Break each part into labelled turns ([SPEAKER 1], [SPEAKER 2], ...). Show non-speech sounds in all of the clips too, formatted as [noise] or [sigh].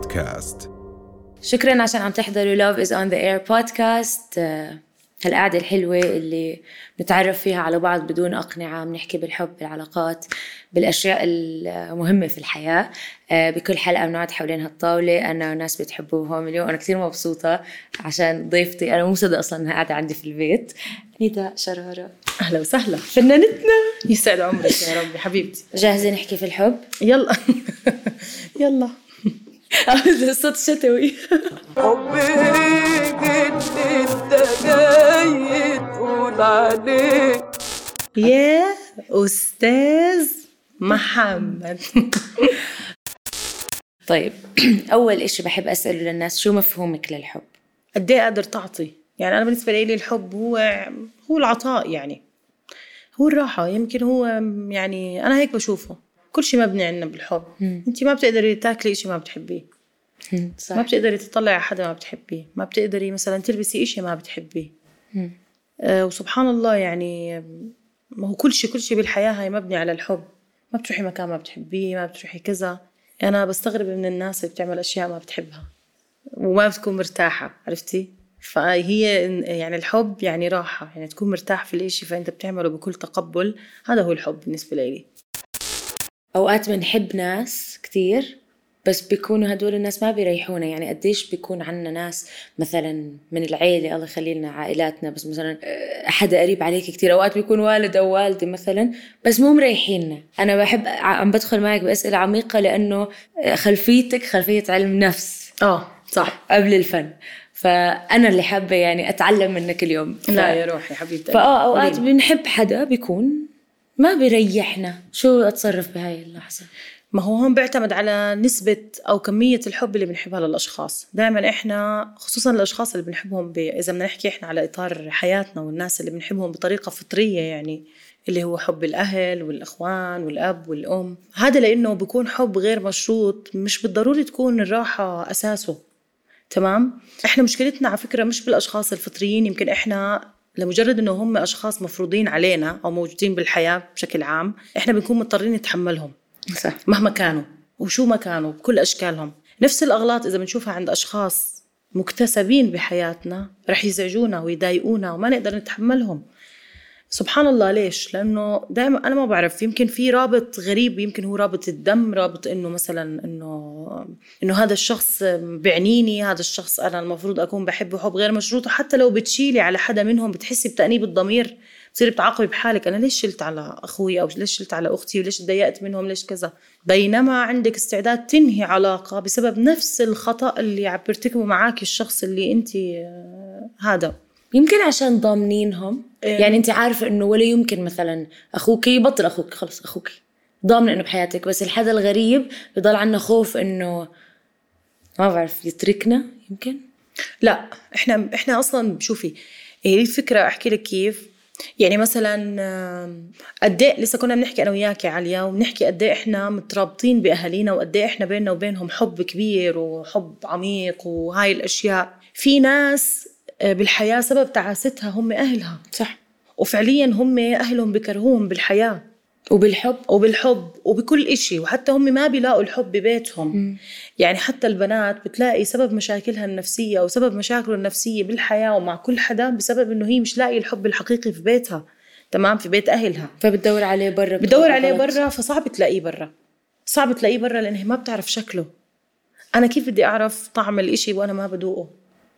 [SPEAKER 1] بودكاست.
[SPEAKER 2] شكرا عشان عم تحضروا Love is on the Air podcast. آه، هالقعدة الحلوة اللي نتعرف فيها على بعض بدون أقنعة بنحكي بالحب بالعلاقات بالأشياء المهمة في الحياة. آه، بكل حلقة بنقعد حوالين هالطاولة أنا وناس بتحبوهم اليوم. أنا كثير مبسوطة عشان ضيفتي أنا مو مصدقة أصلا إنها قاعدة عندي في البيت. نداء شرارة
[SPEAKER 3] أهلا وسهلا.
[SPEAKER 2] فنانتنا. [laughs]
[SPEAKER 3] يسعد عمرك يا ربي حبيبتي.
[SPEAKER 2] جاهزة نحكي في الحب؟
[SPEAKER 3] يلا. [laughs] يلا.
[SPEAKER 2] الصوت شتوي
[SPEAKER 4] حبي انت جاي تقول عليه
[SPEAKER 3] يا أستاذ محمد
[SPEAKER 2] طيب [clears throat] أول إشي بحب أسأله للناس شو مفهومك للحب؟
[SPEAKER 3] قد إيه قادر تعطي؟ يعني أنا بالنسبة لي الحب هو هو العطاء يعني. هو الراحة يمكن هو يعني أنا هيك بشوفه. كل شيء مبني عنا بالحب. انت ما بتقدري تاكلي شيء ما بتحبيه. ما
[SPEAKER 2] صح
[SPEAKER 3] بتقدري تطلعي على حدا ما بتحبيه. ما بتقدري مثلا تلبسي إشي ما بتحبيه. آه وسبحان الله يعني ما هو كل شيء كل شيء بالحياة هاي مبني على الحب. ما بتروحي مكان ما بتحبيه ما بتروحي كذا. أنا بستغرب من الناس اللي بتعمل أشياء ما بتحبها وما بتكون مرتاحة عرفتي؟ فهي يعني الحب يعني راحة. يعني تكون مرتاح في الإشي فأنت بتعمله بكل تقبل. هذا هو الحب بالنسبة لي.
[SPEAKER 2] أوقات بنحب ناس كتير بس بيكونوا هدول الناس ما بيريحونا. يعني قديش بيكون عنا ناس مثلا من العيلة الله يخلي لنا عائلاتنا بس مثلا آه، حدا قريب عليك كتير. أوقات بيكون والد أو والدة مثلا بس مو مريحيننا. أنا بحب عم بدخل معك بأسئلة عميقة لأنه آه، خلفيتك خلفية علم نفس.
[SPEAKER 3] آه صح.
[SPEAKER 2] قبل الفن. فأنا اللي حابة يعني أتعلم منك اليوم.
[SPEAKER 3] لا يا روحي حبيبتي.
[SPEAKER 2] فآه
[SPEAKER 3] أوقات.
[SPEAKER 2] بنحب حدا بيكون ما بيريحنا. شو أتصرف بهاي اللحظة؟
[SPEAKER 3] ما هو هون بيعتمد على نسبة أو كمية الحب اللي بنحبها للأشخاص. دائما إحنا خصوصا الأشخاص اللي بنحبهم. إذا بدنا نحكي إحنا على إطار حياتنا والناس اللي بنحبهم بطريقة فطرية يعني اللي هو حب الأهل والإخوان والأب والأم. هذا لأنه بيكون حب غير مشروط مش بالضروري تكون الراحة أساسه. تمام؟ إحنا مشكلتنا على فكرة مش بالأشخاص الفطريين. يمكن إحنا لمجرد إنه هم أشخاص مفروضين علينا أو موجودين بالحياة بشكل عام إحنا بنكون مضطرين نتحملهم
[SPEAKER 2] صح.
[SPEAKER 3] مهما كانوا. وشو ما كانوا بكل أشكالهم. نفس الأغلاط إذا بنشوفها عند أشخاص مكتسبين بحياتنا رح يزعجونا ويضايقونا وما نقدر نتحملهم. سبحان الله ليش؟ لأنه دائما أنا ما بعرف يمكن في رابط غريب يمكن هو رابط الدم رابط إنه مثلا إنه إنه هذا الشخص بعنيني هذا الشخص أنا المفروض أكون بحبه حب غير مشروط. وحتى لو بتشيلي على حدا منهم بتحسي بتأنيب الضمير بتصيري بتعاقبي بحالك. أنا ليش شلت على أخوي؟ أو ليش شلت على أختي؟ وليش تضايقت منهم؟ ليش كذا؟ بينما عندك استعداد تنهي علاقة بسبب نفس الخطأ اللي عم بيرتكبه معك الشخص اللي انت آه، هذا.
[SPEAKER 2] يمكن عشان ضامنينهم.
[SPEAKER 3] إيه.
[SPEAKER 2] يعني انت عارفة انه ولا يمكن مثلا أخوك يبطل أخوك خلص أخوك ضامنه إنه بحياتك. بس الحدا الغريب بضل عنا خوف إنه ما بعرف يتركنا يمكن.
[SPEAKER 3] لا إحنا إحنا أصلا شوفي هي الفكرة أحكي لك كيف. يعني مثلا قد إيه لسه كنا بنحكي أنا وياك يا عليا وبنحكي قد إيه إحنا مترابطين بأهالينا وقد إيه إحنا بيننا وبينهم حب كبير وحب عميق وهاي الأشياء. في ناس بالحياة سبب تعاستها هم أهلها.
[SPEAKER 2] صح.
[SPEAKER 3] وفعليا هم أهلهم بكرهوهم بالحياة.
[SPEAKER 2] وبالحب.
[SPEAKER 3] وبالحب. وبكل إشي. وحتى هم ما بيلاقوا الحب ببيتهم. يعني حتى البنات بتلاقي سبب مشاكلها النفسية أو سبب مشاكله النفسية بالحياة ومع كل حدا بسبب إنه هي مش لاقي الحب الحقيقي في بيتها. تمام؟ في بيت أهلها.
[SPEAKER 2] فبتدور عليه برا.
[SPEAKER 3] بتدور عليه. برا فصعب تلاقيه برا. صعب تلاقيه برا لأنها ما بتعرف شكله. أنا كيف بدي أعرف طعم الإشي وأنا ما بدوقه؟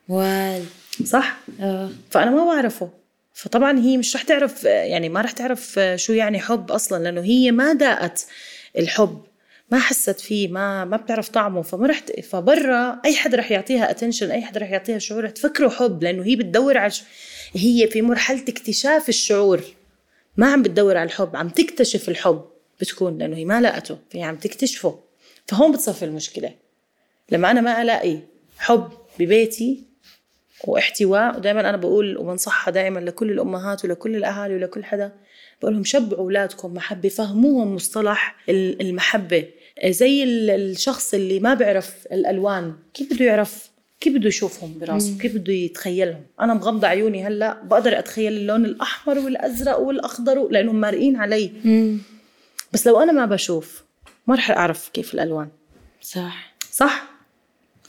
[SPEAKER 2] وال
[SPEAKER 3] صح؟
[SPEAKER 2] آه.
[SPEAKER 3] فأنا ما بعرفه. فطبعا هي مش رح تعرف يعني ما رح تعرف شو يعني حب أصلا لأنه هي ما داقت الحب ما حست فيه ما ما بتعرف طعمه فما رح فبرا أي حدا رح يعطيها اتنشن أي حدا رح يعطيها شعور رح تفكره حب لأنه هي بتدور على ش... هي في مرحلة اكتشاف الشعور ما عم بتدور على الحب عم تكتشف الحب بتكون لأنه هي ما لقته فهي عم تكتشفه. فهون بتصفي المشكلة. لما أنا ما ألاقي حب ببيتي واحتواء. ودائما أنا بقول وبنصحها دائما لكل الأمهات ولكل الأهالي ولكل حدا بقول لهم شبعوا أولادكم محبة فهموهم مصطلح ال- المحبة. زي ال- الشخص اللي ما بيعرف الألوان كيف بده يعرف؟ كيف بده يشوفهم براسه؟ كيف بده يتخيلهم؟ أنا مغمضة عيوني هلأ بقدر أتخيل اللون الأحمر والأزرق والأخضر لأنهم مارقين علي. بس لو أنا ما بشوف ما رح أعرف كيف الألوان.
[SPEAKER 2] صح.
[SPEAKER 3] صح؟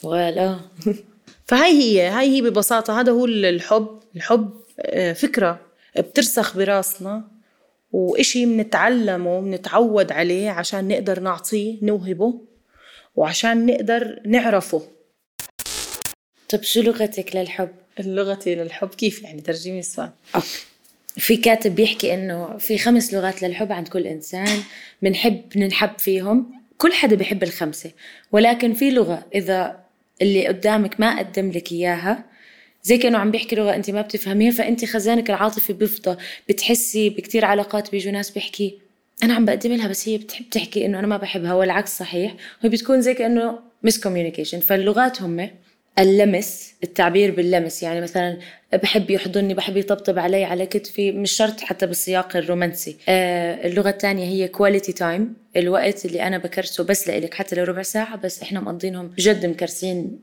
[SPEAKER 2] ولا. [laughs]
[SPEAKER 3] فهي هي هاي هي ببساطة هذا هو الحب الحب آه، فكرة بترسخ براسنا وإشي بنتعلمه بنتعود عليه عشان نقدر نعطيه نوهبه وعشان نقدر نعرفه
[SPEAKER 2] طب شو لغتك للحب؟
[SPEAKER 3] لغتي للحب كيف يعني ترجمي السؤال
[SPEAKER 2] okay. في كاتب بيحكي إنه في خمس لغات للحب عند كل إنسان بنحب ننحب فيهم كل حدا بيحب الخمسة ولكن في لغة إذا اللي قدامك ما قدم لك إياها. زي كأنه عم بيحكي لغة أنت ما بتفهميها فأنت خزانك العاطفي بيفضى. بتحسي بكتير علاقات بيجوا ناس بيحكي. أنا عم بقدم لها بس هي بتحب تحكي إنه أنا ما بحبها والعكس صحيح. وهي بتكون زي كأنه miscommunication فاللغات هم اللمس التعبير باللمس. يعني مثلا بحب يحضني بحب يطبطب علي على كتفي مش شرط حتى بالسياق الرومانسي. آه اللغة الثانية هي quality time الوقت اللي أنا بكرسه بس لإلك حتى لو ربع ساعة بس إحنا مقضينهم بجد مكرسين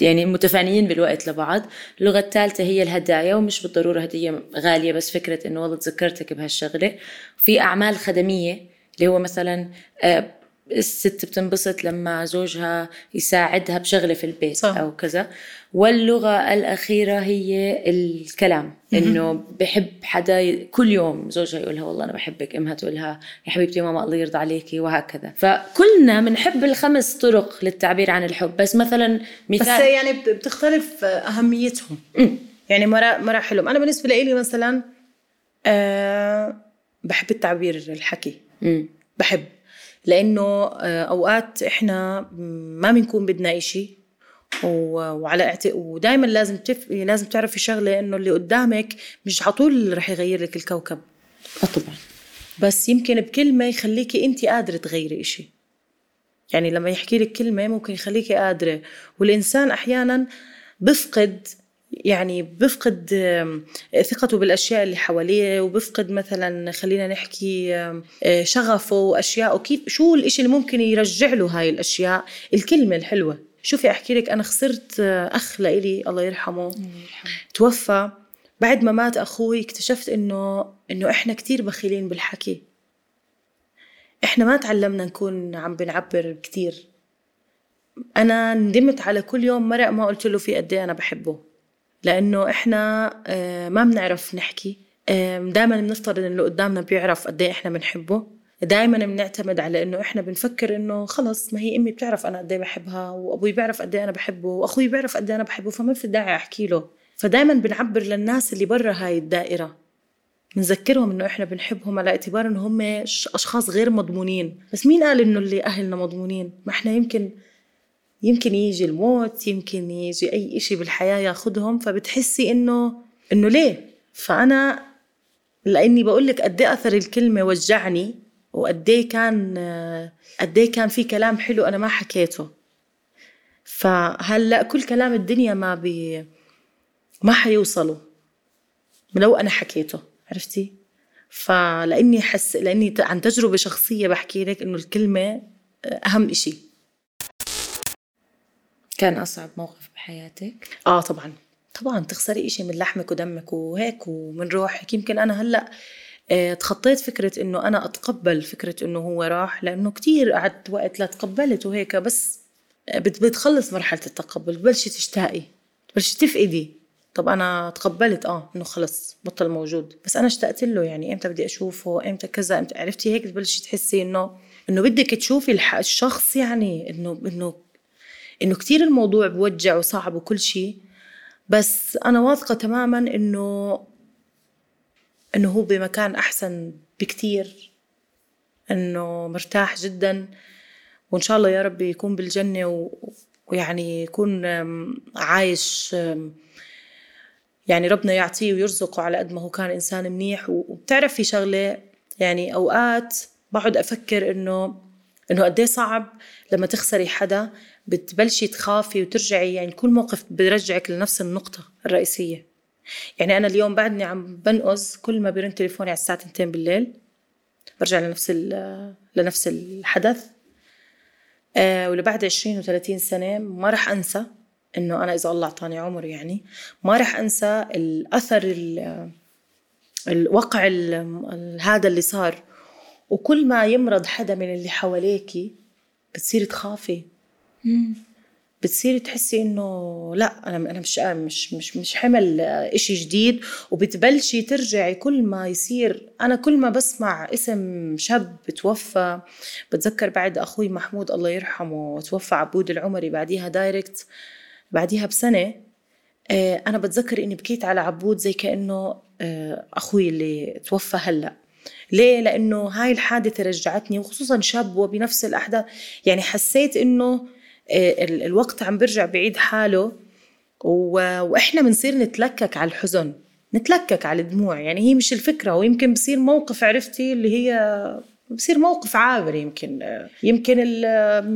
[SPEAKER 2] يعني متفانيين بالوقت لبعض. اللغة الثالثة هي الهدايا ومش بالضرورة هدية غالية بس فكرة إنه والله تذكرتك بهالشغلة. في أعمال خدمية اللي هو مثلا آه الست بتنبسط لما زوجها يساعدها بشغلة في البيت صح. أو كذا. واللغة الأخيرة هي الكلام. إنه بحب حدا كل يوم زوجها يقولها والله أنا بحبك أمها تقولها يا حبيبتي ماما الله يرضى عليكي وهكذا. فكلنا بنحب الخمس طرق للتعبير عن الحب. بس مثلا
[SPEAKER 3] مثال بس يعني بتختلف أهميتهم. يعني مراحلهم. أنا بالنسبة لي مثلا أه بحب التعبير الحكي. بحب. لأنه آه، أوقات إحنا ما بنكون بدنا إشي. وعلى. ودائما لازم تف... لازم تعرفي شغلة إنه اللي قدامك مش على طول رح يغير لك الكوكب.
[SPEAKER 2] آه طبعا.
[SPEAKER 3] بس يمكن بكلمة يخليكي انت قادرة تغيري إشي. يعني لما يحكي لك كلمة ممكن يخليكي قادرة. والإنسان أحيانا بفقد يعني بفقد ثقته بالأشياء اللي حواليه وبفقد مثلا خلينا نحكي آه، شغفه واشياء وكيف شو الإشي اللي ممكن يرجع له هاي الأشياء؟ الكلمة الحلوة. شوفي أحكي لك أنا خسرت آه، أخ لإلي الله يرحمه. الله يرحمه. توفى. بعد ما مات أخوي اكتشفت إنه إنه إحنا كتير بخيلين بالحكي. إحنا ما تعلمنا نكون عم بنعبر كتير. أنا ندمت على كل يوم مرق ما قلت له في قد إيه أنا بحبه. لأنه إحنا آه، ما بنعرف نحكي. دائما بنفترض ان اللي قدامنا بيعرف قد إيه إحنا بنحبه. دائما بنعتمد على إنه إحنا بنفكر إنه خلص ما هي أمي بتعرف أنا قد إيه بحبها وأبوي بيعرف قد إيه أنا بحبه وأخوي بيعرف قد إيه أنا بحبه فما في داعي أحكي له. فدائما بنعبر للناس اللي برا هاي الدائرة. بنذكرهم إنه إحنا بنحبهم على اعتبار إنه هم أشخاص غير مضمونين. بس مين قال إنه اللي أهلنا مضمونين؟ ما إحنا يمكن يمكن يجي الموت يمكن يجي أي إشي بالحياة ياخدهم فبتحسي إنه إنه ليه؟ فأنا لأني بقول لك قد إيه أثر الكلمة وجعني وقد إيه كان قد إيه كان في كلام حلو أنا ما حكيته. فهلأ كل كلام الدنيا ما بي ما حيوصلوا لو أنا حكيته عرفتي؟ فلأني حس لأني عن تجربة شخصية بحكي لك إنه الكلمة أهم إشي.
[SPEAKER 2] كان أصعب موقف بحياتك؟
[SPEAKER 3] آه طبعا. طبعا تخسري إشي من لحمك ودمك وهيك ومن روحك. يمكن أنا هلأ آه تخطيت فكرة إنه أنا أتقبل فكرة إنه هو راح لأنه كتير قعدت وقت لا تقبلت وهيك بس آه، بتخلص مرحلة التقبل بتبلشي تشتاقي بتبلشي تفقدي. طب أنا تقبلت آه إنه خلص بطل موجود. بس أنا اشتقت له يعني إمتى بدي أشوفه؟ إمتى كذا؟ إمتى عرفتي هيك؟ بتبلشي تحسي إنه إنه بدك تشوفي الشخص يعني إنه إنه إنه كتير الموضوع بوجع وصعب وكل شيء بس أنا واثقة تماما إنه إنه هو بمكان أحسن بكتير إنه مرتاح جدا وإن شاء الله يا رب يكون بالجنة و... ويعني يكون عايش يعني ربنا يعطيه ويرزقه على قد ما هو كان إنسان منيح. وبتعرفي شغلة يعني أوقات بقعد أفكر إنه إنه قد صعب لما تخسري حدا بتبلشي تخافي وترجعي يعني كل موقف بيرجعك لنفس النقطة الرئيسية. يعني أنا اليوم بعدني عم بنقز كل ما بيرن تليفوني على الساعة 2 بالليل. برجع لنفس لنفس الحدث. آه ولبعد 20 و30 سنة ما رح أنسى إنه أنا إذا الله أعطاني عمر يعني. ما رح أنسى الأثر الوقع هذا اللي صار. وكل ما يمرض حدا من اللي حواليكي بتصيري تخافي. بتصيري تحسي إنه لا أنا أنا مش مش مش مش حمل إشي جديد وبتبلشي ترجعي كل ما يصير أنا كل ما بسمع اسم شاب توفى بتذكر بعد أخوي محمود الله يرحمه توفى عبود العمري بعديها دايركت بعديها بسنة آه، أنا بتذكر إني بكيت على عبود زي كأنه آه، أخوي اللي توفى هلأ ليه؟ لأنه هاي الحادثة رجعتني وخصوصا شاب وبنفس الأحداث يعني حسيت آه، الوقت عم برجع بعيد حاله. وإحنا بنصير نتلكك على الحزن نتلكك على الدموع. يعني هي مش الفكرة ويمكن بصير موقف عرفتي؟ اللي هي بصير موقف عابر يمكن. يمكن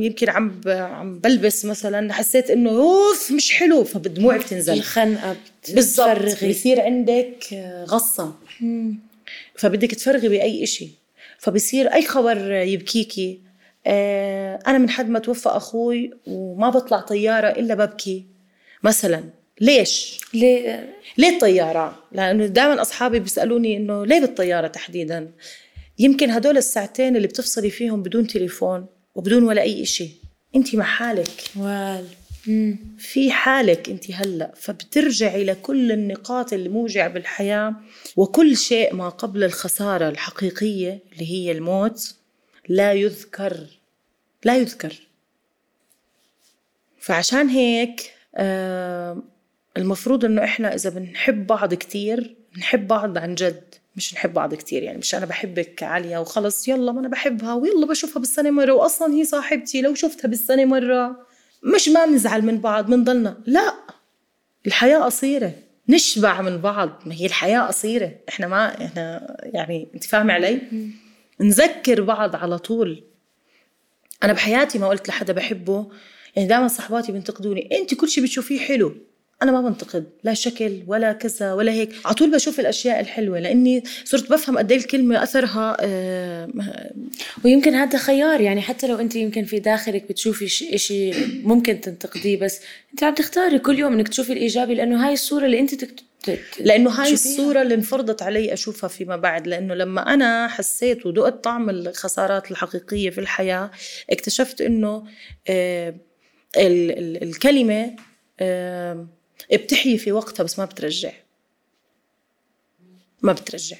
[SPEAKER 3] يمكن عم عم بلبس مثلا حسيت إنه أوف مش حلو فبدموعي بتنزل.
[SPEAKER 2] الخنقة
[SPEAKER 3] بالضبط بصير عندك غصة. فبدك تفرغي بأي إشي. فبصير أي خبر يبكيكي آه، أنا من حد ما توفى أخوي وما بطلع طيارة إلا ببكي مثلا ليش؟
[SPEAKER 2] ليه؟
[SPEAKER 3] ليه الطيارة؟ لأنه دائما أصحابي بيسألوني إنه ليه بالطيارة تحديدا؟ يمكن هدول الساعتين اللي بتفصلي فيهم بدون تليفون وبدون ولا أي إشي أنت مع حالك
[SPEAKER 2] وال
[SPEAKER 3] في حالك أنت هلأ فبترجعي لكل النقاط اللي موجعة بالحياة وكل شيء ما قبل الخسارة الحقيقية اللي هي الموت لا يذكر لا يذكر. فعشان هيك المفروض إنه إحنا إذا بنحب بعض كتير نحب بعض عن جد. مش نحب بعض كتير يعني مش أنا بحبك عالية وخلص يلا ما أنا بحبها ويلا بشوفها بالسنة مرة. واصلا هي صاحبتي لو شفتها بالسنة مرة مش ما بنزعل من بعض بنضلنا. لا الحياة قصيرة. نشبع من بعض. ما هي الحياة قصيرة. إحنا ما إحنا يعني أنت فاهمة علي؟ نذكر بعض على طول. أنا بحياتي ما قلت لحدا بحبه. يعني دائما صحباتي بينتقدوني. أنت كل شيء بتشوفيه حلو. أنا ما بنتقد لا شكل ولا كذا ولا هيك. على طول بشوف الأشياء الحلوة لأني صرت بفهم قد إيه الكلمة أثرها آه
[SPEAKER 2] ويمكن هذا خيار يعني حتى لو أنت يمكن في داخلك بتشوفي شيء ممكن تنتقديه بس أنت عم تختاري كل يوم إنك تشوفي الإيجابي لأنه هاي الصورة اللي أنت
[SPEAKER 3] لأنه هاي الصورة اللي انفرضت علي أشوفها فيما بعد لأنه لما أنا حسيت وذقت طعم الخسارات الحقيقية في الحياة اكتشفت إنه آه الكلمة آه بتحيي في وقتها بس ما بترجع. ما بترجع.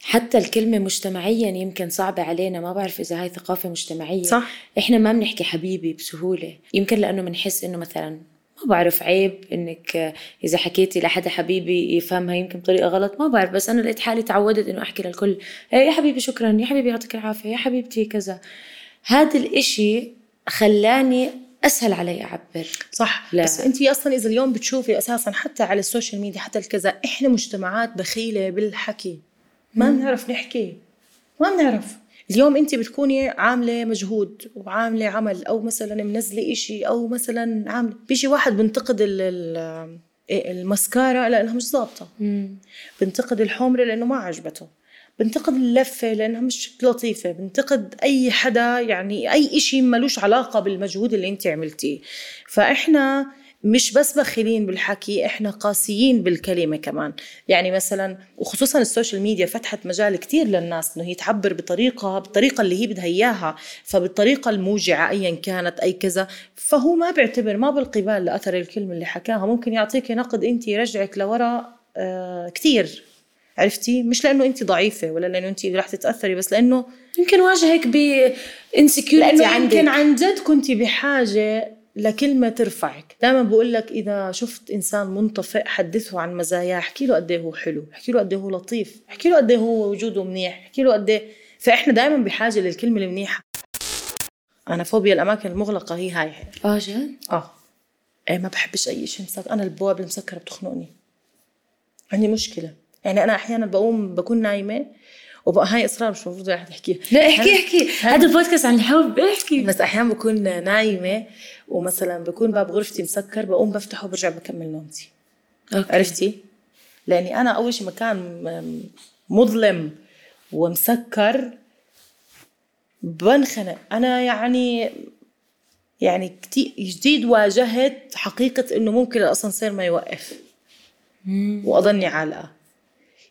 [SPEAKER 2] حتى الكلمة مجتمعيا يمكن صعبة علينا. ما بعرف إذا هاي ثقافة مجتمعية.
[SPEAKER 3] صح.
[SPEAKER 2] إحنا ما بنحكي حبيبي بسهولة. يمكن لأنه بنحس إنه مثلا ما بعرف عيب إنك إذا حكيتي لحدا حبيبي يفهمها يمكن بطريقة غلط. ما بعرف بس أنا لقيت حالي تعودت إنه أحكي للكل. إيه يا حبيبي شكرا يا حبيبي يعطيك العافية يا حبيبتي كذا. هذا الإشي خلاني أسهل علي أعبر.
[SPEAKER 3] صح. لا. بس انت أصلا إذا اليوم بتشوفي أساسا حتى على ال social media حتى الكذا إحنا مجتمعات بخيلة بالحكي. ما بنعرف نحكي. ما بنعرف. اليوم انت بتكوني عاملة مجهود وعاملة عمل أو مثلا منزلة إشي أو مثلا عاملة بيجي واحد بنتقد المسكارة لانها مش ظابطة. بنتقد الحمرة لأنه ما عجبته. بنتقد اللفة لأنها مش لطيفة. بنتقد أي حدا يعني أي إشي ملوش علاقة بالمجهود اللي أنت عملتيه. فإحنا مش بس بخيلين بالحكي إحنا قاسيين بالكلمة كمان. يعني مثلا وخصوصا ال social media فتحت مجال كتير للناس إنه هي تعبر بطريقة بالطريقة اللي هي بدها إياها. فبالطريقة الموجعة ايا كانت أي كذا. فهو ما بيعتبر ما بيلقي بال لأثر الكلمة اللي حكاها. ممكن يعطيك نقد أنت يرجعك لورا آه كتير. عرفتي؟ مش لأنه انت ضعيفة ولا لأنه انت رح تتأثري بس لأنه
[SPEAKER 2] يمكن واجهك ب insecurity
[SPEAKER 3] عندك يمكن عن جد كنت بحاجة لكلمة ترفعك. دائما بقول لك إذا شفت إنسان منطفئ حدثه عن مزاياه احكي له قد إيه هو حلو احكي له قد إيه هو لطيف احكي له قد إيه هو وجوده منيح احكي له قد فإحنا دائما بحاجة للكلمة المنيحة. أنا فوبيا الأماكن المغلقة هي هاي.
[SPEAKER 2] آه جد؟
[SPEAKER 3] آه. إيه ما بحبش أي شيء مسكر أنا البواب المسكرة بتخنقني. عندي مشكلة. يعني أنا أحيانا بقوم بكون نايمة وبقى هاي اسرار مش المفروض الواحد يحكيها
[SPEAKER 2] لا احكي احكي. هذا البودكاست عن الحب احكي.
[SPEAKER 3] بس أحيانا بكون نايمة ومثلا بكون باب غرفتي مسكر بقوم بفتحه وبرجع بكمل نومتي. okay. عرفتي؟ لأني أنا أول شيء مكان مظلم ومسكر بنخنق. أنا يعني يعني كتير جديد واجهت حقيقة إنه ممكن الأسانسير ما يوقف. وأضلني عالقة.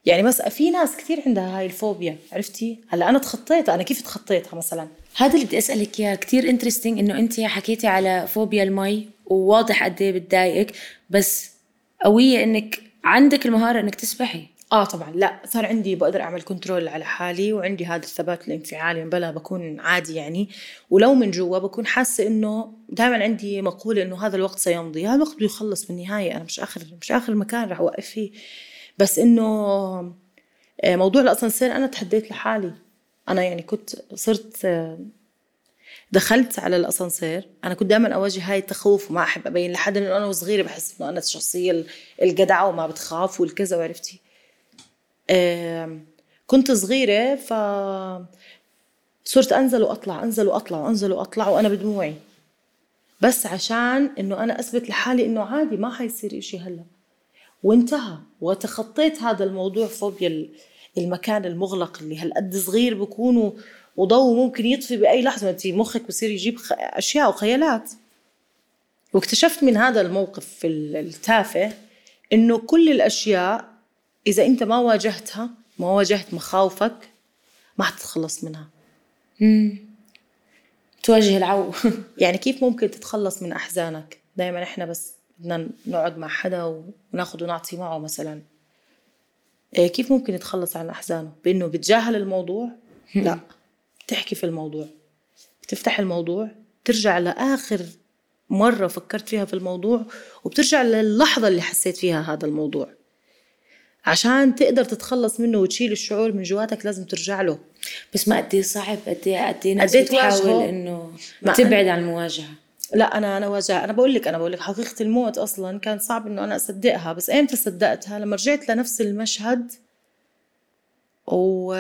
[SPEAKER 3] يعني بس في ناس كثير عندها هاي الفوبيا عرفتي؟ هلأ أنا تخطيتها أنا كيف تخطيتها مثلا؟
[SPEAKER 2] هذا اللي بدي أسألك إياه كثير انترستينج إنه أنت حكيتي على فوبيا المي وواضح قد إيه بتضايقك بس قوية إنك عندك المهارة إنك تسبحي.
[SPEAKER 3] آه طبعا لأ صار عندي بقدر أعمل كنترول على حالي وعندي هذا الثبات الانفعالي من بلا بكون عادي يعني. ولو من جوا بكون حاسة إنه دائما عندي مقولة إنه هذا الوقت سيمضي هذا الوقت بده يخلص بالنهاية أنا مش اخر مش آخر مكان رح أوقف فيه. بس إنه آه، موضوع الاسانسير أنا تحديت لحالي. أنا يعني كنت صرت آه، دخلت على الأسانسير. أنا كنت دائما أواجه هاي التخوف وما أحب أبين لحدا إنه أنا وصغيرة بحس إنه أنا الشخصية الجدعة وما بتخاف والكذا وعرفتي. كنت صغيرة ف صرت أنزل وأطلع أنزل وأطلع وانزل وأطلع وأنا بدموعي. بس عشان إنه أنا أثبت لحالي إنه عادي ما حيصير إشي هلأ. وانتهى. وتخطيت هذا الموضوع فوبيا المكان المغلق اللي هالقد صغير بكون وضوء ممكن يطفي بأي لحظة. انت مخك بصير يجيب أشياء وخيالات. واكتشفت من هذا الموقف التافه إنه كل الأشياء إذا أنت ما واجهتها ما واجهت مخاوفك ما حتتخلص منها.
[SPEAKER 2] امم تواجه العو. [laughs]
[SPEAKER 3] يعني كيف ممكن تتخلص من أحزانك؟ دائما إحنا بس بدنا نقعد مع حدا وناخذ ونعطي معه مثلا. إيه كيف ممكن يتخلص عن أحزانه؟ بإنه بتجاهل الموضوع؟ لا. بتحكي في الموضوع. بتفتح الموضوع ترجع لآخر مرة فكرت فيها في الموضوع وبترجع للحظة اللي حسيت فيها هذا الموضوع. عشان تقدر تتخلص منه وتشيل الشعور من جواتك لازم ترجع له.
[SPEAKER 2] بس ما قد إيه صعب قد إيه قد إيه ناس بتحاول إنه تبعد عن المواجهة.
[SPEAKER 3] لا أنا أنا واجه أنا بقول لك أنا بقول لك حقيقة الموت أصلا كان صعب إنه أنا أصدقها بس إيمتى صدقتها؟ لما رجعت لنفس المشهد و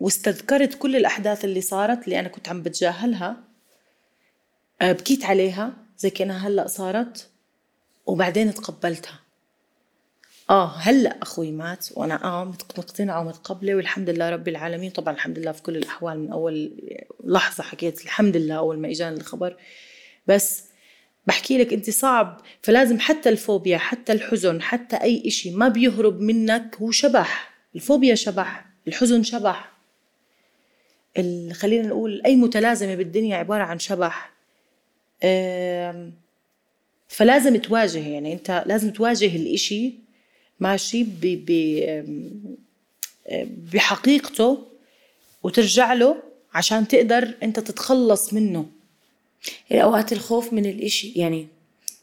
[SPEAKER 3] واستذكرت كل الأحداث اللي صارت اللي أنا كنت عم بتجاهلها آه، بكيت عليها زي كأنها هلأ صارت وبعدين تقبلتها. آه هلأ أخوي مات وأنا آه مقتنعة ومتقبله والحمد لله رب العالمين. طبعا الحمد لله في كل الأحوال من أول لحظة حكيت الحمد لله أول ما إجاني الخبر. بس بحكي لك انت صعب فلازم حتى الفوبيا حتى الحزن حتى أي إشي ما بيهرب منك هو شبح. الفوبيا شبح الحزن شبح. خلينا نقول أي متلازمة بالدنيا عبارة عن شبح. فلازم تواجه يعني أنت لازم تواجه الإشي ماشي بحقيقته وترجع له عشان تقدر أنت تتخلص منه.
[SPEAKER 2] اوقات الخوف من الإشي يعني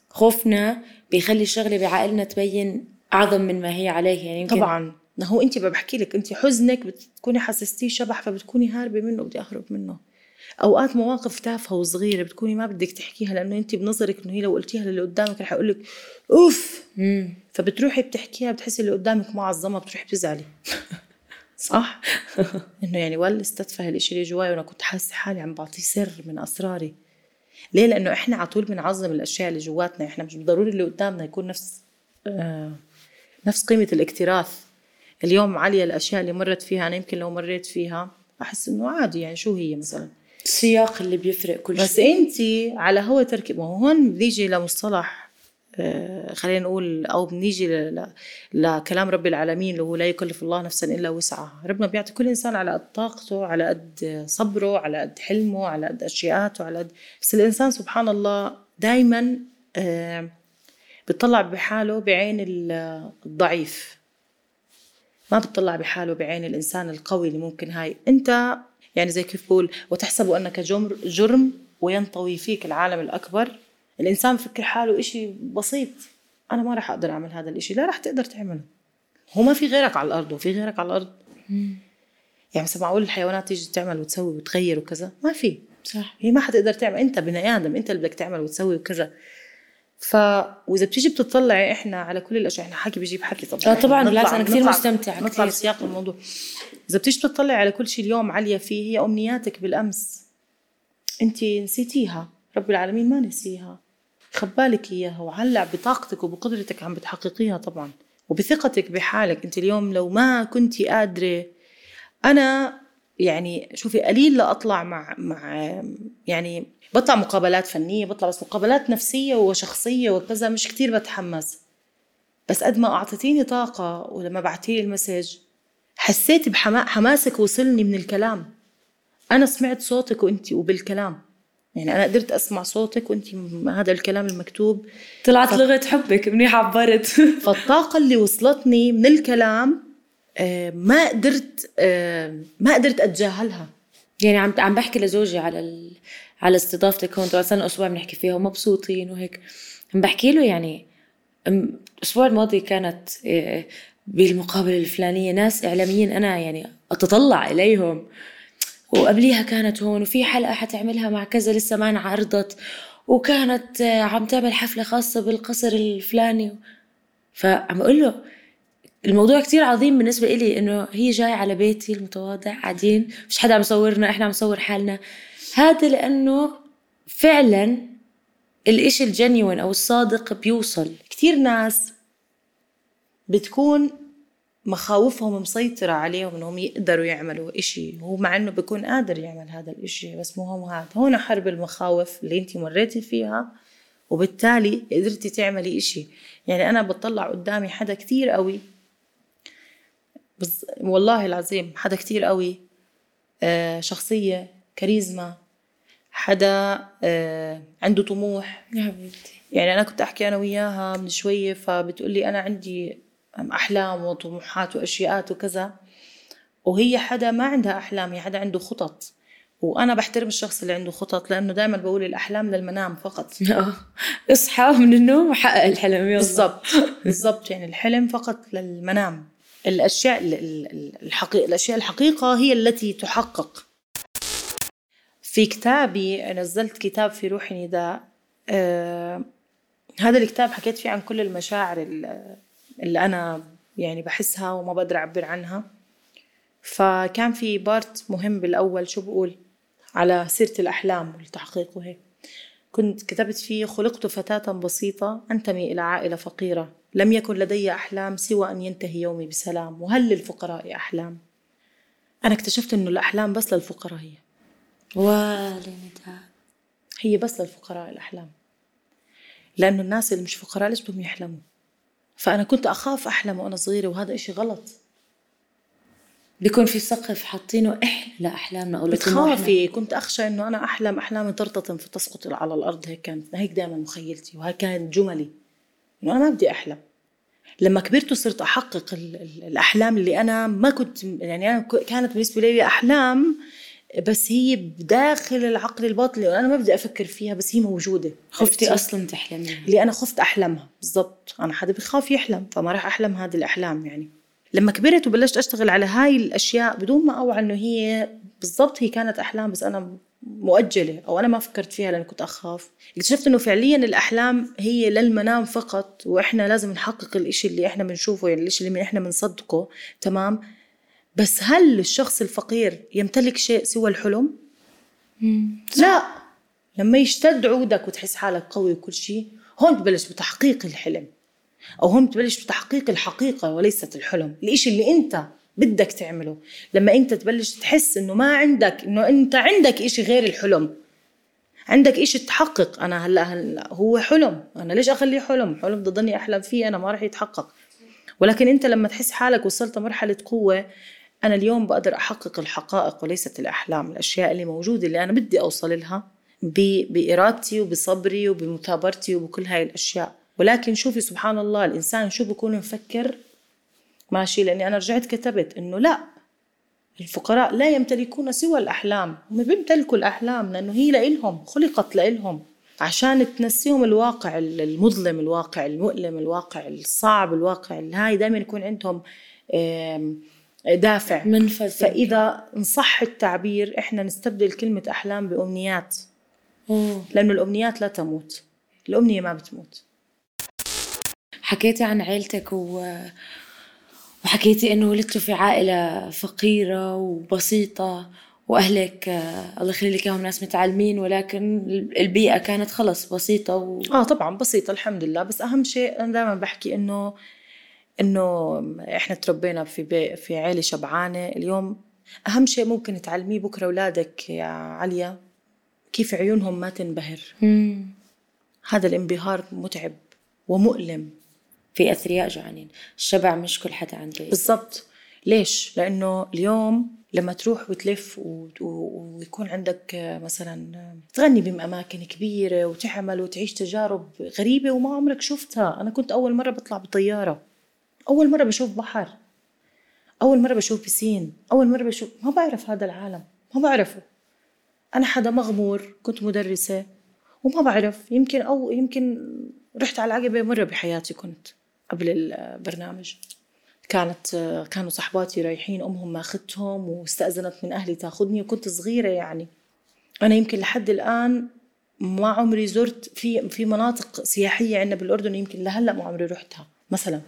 [SPEAKER 2] خوفنا بيخلي الشغلة بعقلنا تبين أعظم من ما هي عليه يعني
[SPEAKER 3] طبعا. ما هو انت بحكي لك انت حزنك بتكوني حسستيه شبح فبتكوني هاربة منه بدي أهرب منه. أوقات مواقف تافهة وصغيرة بتكوني ما بدك تحكيها لأنه انت بنظرك إنه هي لو قلتيها للي قدامك رح يقول لك أوف! مم. فبتروحي بتحكيها بتحسي اللي قدامك معظمه بتروحي بتزعلي. [laughs] صح؟ [laughs] إنه يعني ولا استتفه الاشي اللي جواي وأنا كنت حاسة حالي عم بعطيه سر من أسراري. ليه؟ لأنه إحنا على طول بنعظم الأشياء اللي جواتنا. إحنا مش ضروري اللي قدامنا يكون نفس آه نفس قيمة الاكتراث. اليوم عالية الأشياء اللي مرت فيها. أنا يمكن لو مريت فيها أحس إنه عادي يعني شو هي مثلا؟
[SPEAKER 2] السياق اللي بيفرق كل
[SPEAKER 3] شيء. بس انت على هو تركيب ما هو هون بنيجي لمصطلح خلينا نقول أو بنيجي لكلام رب العالمين اللي هو لا يكلف الله نفسا إلا وسعها. ربنا بيعطي كل إنسان على قد طاقته على قد صبره على قد حلمه على قد أشياءاته على قد بس الإنسان سبحان الله دائما آه، بيطلع بحاله بعين الضعيف. ما بتطلع بحاله بعين الإنسان القوي اللي ممكن هاي. أنت يعني زي كيف بقول وتحسب أنك جرم وينطوي فيك العالم الأكبر. الإنسان بفكر حاله إشي بسيط. أنا ما راح أقدر أعمل هذا الإشي. لا راح تقدر تعمله. هو ما في غيرك على الأرض وفي غيرك على الأرض. يعني مثلا معقول الحيوانات تيجي تعمل وتسوي وتغير وكذا؟ ما في.
[SPEAKER 2] صح.
[SPEAKER 3] هي ما حتقدر تعمل. أنت بني آدم أنت اللي بدك تعمل وتسوي وكذا. ف وإذا بتيجي بتطلعي إحنا على كل الأشياء إحنا حكي بيجيب حكي
[SPEAKER 2] طبعا. آه طبعا بالعكس أنا كثير مستمتعه
[SPEAKER 3] نطلع بسياق الموضوع. إذا بتيجي بتطلعي على كل شيء اليوم عالية فيه هي أمنياتك بالأمس. أنت نسيتيها. رب العالمين ما نسيها. خبالك إياها وعلق بطاقتك وبقدرتك عم بتحققيها طبعا وبثقتك بحالك. أنت اليوم لو ما كنت قادرة أنا يعني شوفي قليل لاطلع مع مع يعني بطلع مقابلات فنية بطلع بس مقابلات نفسية وشخصية وكذا مش كتير بتحمس. بس قد ما أعطيتيني طاقة ولما بعتيلي المسج حسيت بحماسك وصلني من الكلام. أنا سمعت صوتك وانت وبالكلام. يعني أنا قدرت أسمع صوتك وانت هذا الكلام المكتوب.
[SPEAKER 2] طلعت لغة حبك منيح عبرت. [laughs]
[SPEAKER 3] فالطاقة اللي وصلتني من الكلام آه، ما قدرت آه، ما قدرت أتجاهلها.
[SPEAKER 2] يعني عم عم بحكي لزوجي على ال... على استضافتك هون صار أسبوع بنحكي فيها ومبسوطين وهيك. عم بحكي له يعني الأسبوع الماضي كانت إيه، بالمقابلة الفلانية ناس إعلاميين أنا يعني أتطلع إليهم. وقبليها كانت هون وفي حلقة حتعملها مع كذا لسه ما انعرضت وكانت آه، عم تعمل حفلة خاصة بالقصر الفلاني. فعم أقول له الموضوع كتير عظيم بالنسبة إلي إنه هي جاية على بيتي المتواضع قاعدين مش حدا عم يصورنا إحنا عم نصور حالنا. هذا لأنه فعلا الإشي الجنيون أو الصادق بيوصل.
[SPEAKER 3] كتير ناس بتكون مخاوفهم مسيطرة عليهم إنهم يقدروا يعملوا إشي. هو مع إنه بيكون قادر يعمل هذا الإشي بس مو هو هذا. هون حرب المخاوف اللي انت مريتي فيها وبالتالي قدرتي تعملي إشي. يعني أنا بطلع قدامي حدا كتير قوي. بس والله العظيم حدا كتير قوي. آه شخصية كاريزما. حدا آه عنده طموح.
[SPEAKER 2] يا حبيبتي.
[SPEAKER 3] يعني أنا كنت أحكي أنا وياها من شوية فبتقول لي أنا عندي أحلام وطموحات وأشياءات وكذا. وهي حدا ما عندها أحلام هي حدا عنده خطط. وأنا بحترم الشخص اللي عنده خطط لأنه دائما بقول الأحلام للمنام فقط. [laughs]
[SPEAKER 2] آه. اصحى من النوم وحقق الحلم يلا.
[SPEAKER 3] بالضبط. [laughs] بالضبط. يعني الحلم فقط للمنام. الأشياء ال- ال- الحقيقة الأشياء الحقيقة هي التي تحقق. في كتابي نزلت كتاب في روحي نداء. آه هذا الكتاب حكيت فيه عن كل المشاعر ال- اللي أنا يعني بحسها وما بقدر أعبر عنها. فكان في بارت مهم بالأول شو بقول؟ على سيرة الأحلام والتحقيق وهيك. كنت كتبت فيه خلقت فتاة بسيطة أنتمي إلى عائلة فقيرة. لم يكن لدي أحلام سوى أن ينتهي يومي بسلام. وهل للفقراء أحلام؟ أنا اكتشفت أنه الأحلام بس للفقراء هي.
[SPEAKER 2] والنداء
[SPEAKER 3] هي بس للفقراء الأحلام. لأنه الناس اللي مش فقراء ليش بدهم يحلموا. فأنا كنت أخاف أحلم وأنا صغيرة وهذا إشي غلط.
[SPEAKER 2] بيكون في سقف حاطينه إحنا لأحلامنا أو
[SPEAKER 3] بتخافي. كنت أخشى أنه أنا أحلم أحلامي ترتطم فتسقط على الأرض هيك كانت هيك دائما مخيلتي وهي كانت جملي. إنه أنا ما بدي أحلم. لما كبرت وصرت أحقق ال- ال- الأحلام اللي أنا ما كنت يعني أنا كانت بالنسبة لي أحلام بس هي بداخل العقل الباطني وأنا ما بدي أفكر فيها بس هي موجودة.
[SPEAKER 2] خفتي
[SPEAKER 3] عرفتي؟
[SPEAKER 2] أصلا تحلميها؟
[SPEAKER 3] اللي أنا خفت أحلمها. بالضبط. أنا حدا بخاف يحلم فما راح أحلم هذه الأحلام يعني. لما كبرت وبلشت أشتغل على هاي الأشياء بدون ما أوعى إنه هي بالضبط هي كانت أحلام بس أنا مؤجلة أو أنا ما فكرت فيها لأني كنت أخاف. اكتشفت إنه فعليا الأحلام هي للمنام فقط وإحنا لازم نحقق الإشي اللي إحنا بنشوفه يعني الإشي اللي إحنا بنصدقه. تمام؟ بس هل الشخص الفقير يمتلك شيء سوى الحلم؟ لا. لما يشتد عودك وتحس حالك قوي وكل شيء هون تبلش بتحقيق الحلم. أو هون تبلش بتحقيق الحقيقة وليست الحلم الإشي اللي أنت بدك تعمله. لما أنت تبلش تحس إنه ما عندك إنه أنت عندك إشي غير الحلم. عندك إشي تحقق. أنا هلأ هلأ هو حلم. أنا ليش أخليه حلم؟ حلم بدي ضلني أحلم فيه أنا ما راح يتحقق. ولكن أنت لما تحس حالك وصلت مرحلة قوة أنا اليوم بقدر أحقق الحقائق وليست الأحلام. الأشياء اللي موجودة اللي أنا بدي أوصل لها ب- بإرادتي وبصبري وبمثابرتي وبكل هاي الأشياء. ولكن شوفي سبحان الله الإنسان شو بكون مفكر؟ ماشي لأني أنا رجعت كتبت إنه لا الفقراء لا يمتلكون سوى الأحلام. هم بيمتلكوا الأحلام لأنه هي لإلهم خلقت لإلهم. عشان تنسيهم الواقع المظلم الواقع المؤلم الواقع الصعب الواقع الهاي دائما يكون عندهم دافع.
[SPEAKER 2] منفذ
[SPEAKER 3] فإذا إن صح التعبير إحنا نستبدل كلمة أحلام بأمنيات.
[SPEAKER 2] أوه.
[SPEAKER 3] لأنه الأمنيات لا تموت. الأمنية ما بتموت.
[SPEAKER 2] حكيتي عن عيلتك و... وحكيتي إنه ولدتوا في عائلة فقيرة وبسيطة وأهلك الله يخلي لك إياهم ناس متعلمين ولكن البيئة كانت خلص بسيطة و...
[SPEAKER 3] آه طبعا بسيطة الحمد لله. بس أهم شيء أنا دائما بحكي إنه إنه إحنا تربينا في بي في عائلة شبعانة. اليوم أهم شيء ممكن تعلميه بكرة أولادك يا عليا كيف عيونهم ما تنبهر.
[SPEAKER 2] مم.
[SPEAKER 3] هذا الانبهار متعب ومؤلم.
[SPEAKER 2] في أثرياء جوعانين الشبع مش كل حدا عنده.
[SPEAKER 3] بالضبط. ليش؟ لأنه اليوم لما تروح وتلف و- و- ويكون عندك مثلا تغني بأماكن كبيرة وتعمل وتعيش تجارب غريبة وما عمرك شفتها. أنا كنت أول مرة بطلع بطيارة. أول مرة بشوف بحر. أول مرة بشوف بسين أول مرة بشوف ما بعرف هذا العالم. ما بعرفه. أنا حدا مغمور كنت مدرسة وما بعرف. يمكن أو يمكن رحت على العقبة مرة بحياتي كنت قبل البرنامج. كانت كانوا صحباتي رايحين أمهم ماخذتهم واستأذنت من أهلي تاخذني وكنت صغيرة يعني. أنا يمكن لحد الآن ما عمري زرت في في مناطق سياحية عندنا بالأردن يمكن لهلأ ما عمري رحتها مثلا.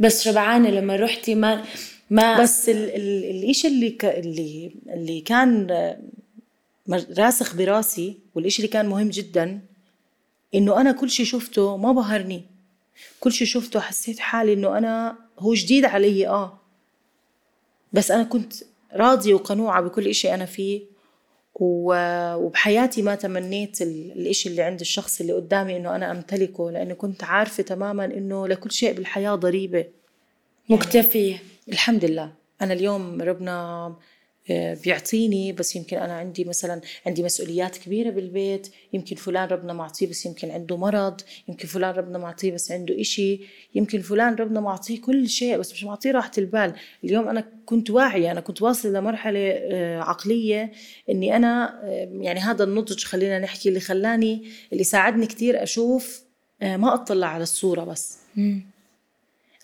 [SPEAKER 2] بس شبعانة لما رحتي ما ما
[SPEAKER 3] بس ال ال الإشي اللي ك اللي اللي كان آه، راسخ براسي والإشي اللي كان مهم جدا إنه أنا كل شي شفته ما بهرني. كل شي شفته حسيت حالي إنه أنا هو جديد علي آه. بس أنا كنت راضية وقنوعة بكل إشي أنا فيه. وبحياتي ما تمنيت ال- الإشي اللي عند الشخص اللي قدامي إنه أنا أمتلكه لأنه كنت عارفة تماما إنه لكل شيء بالحياة ضريبة.
[SPEAKER 2] مكتفية.
[SPEAKER 3] الحمد لله. أنا اليوم ربنا بيعطيني بس يمكن أنا عندي مثلا عندي مسؤوليات كبيرة بالبيت يمكن فلان ربنا معطيه بس يمكن عنده مرض يمكن فلان ربنا معطيه بس عنده إشي يمكن فلان ربنا معطيه كل شيء بس مش معطيه راحة البال. اليوم أنا كنت واعية أنا كنت واصلة لمرحلة آه، عقلية إني أنا آه، يعني هذا النضج خلينا نحكي اللي خلاني اللي ساعدني كتير أشوف آه، ما أطلع على الصورة بس.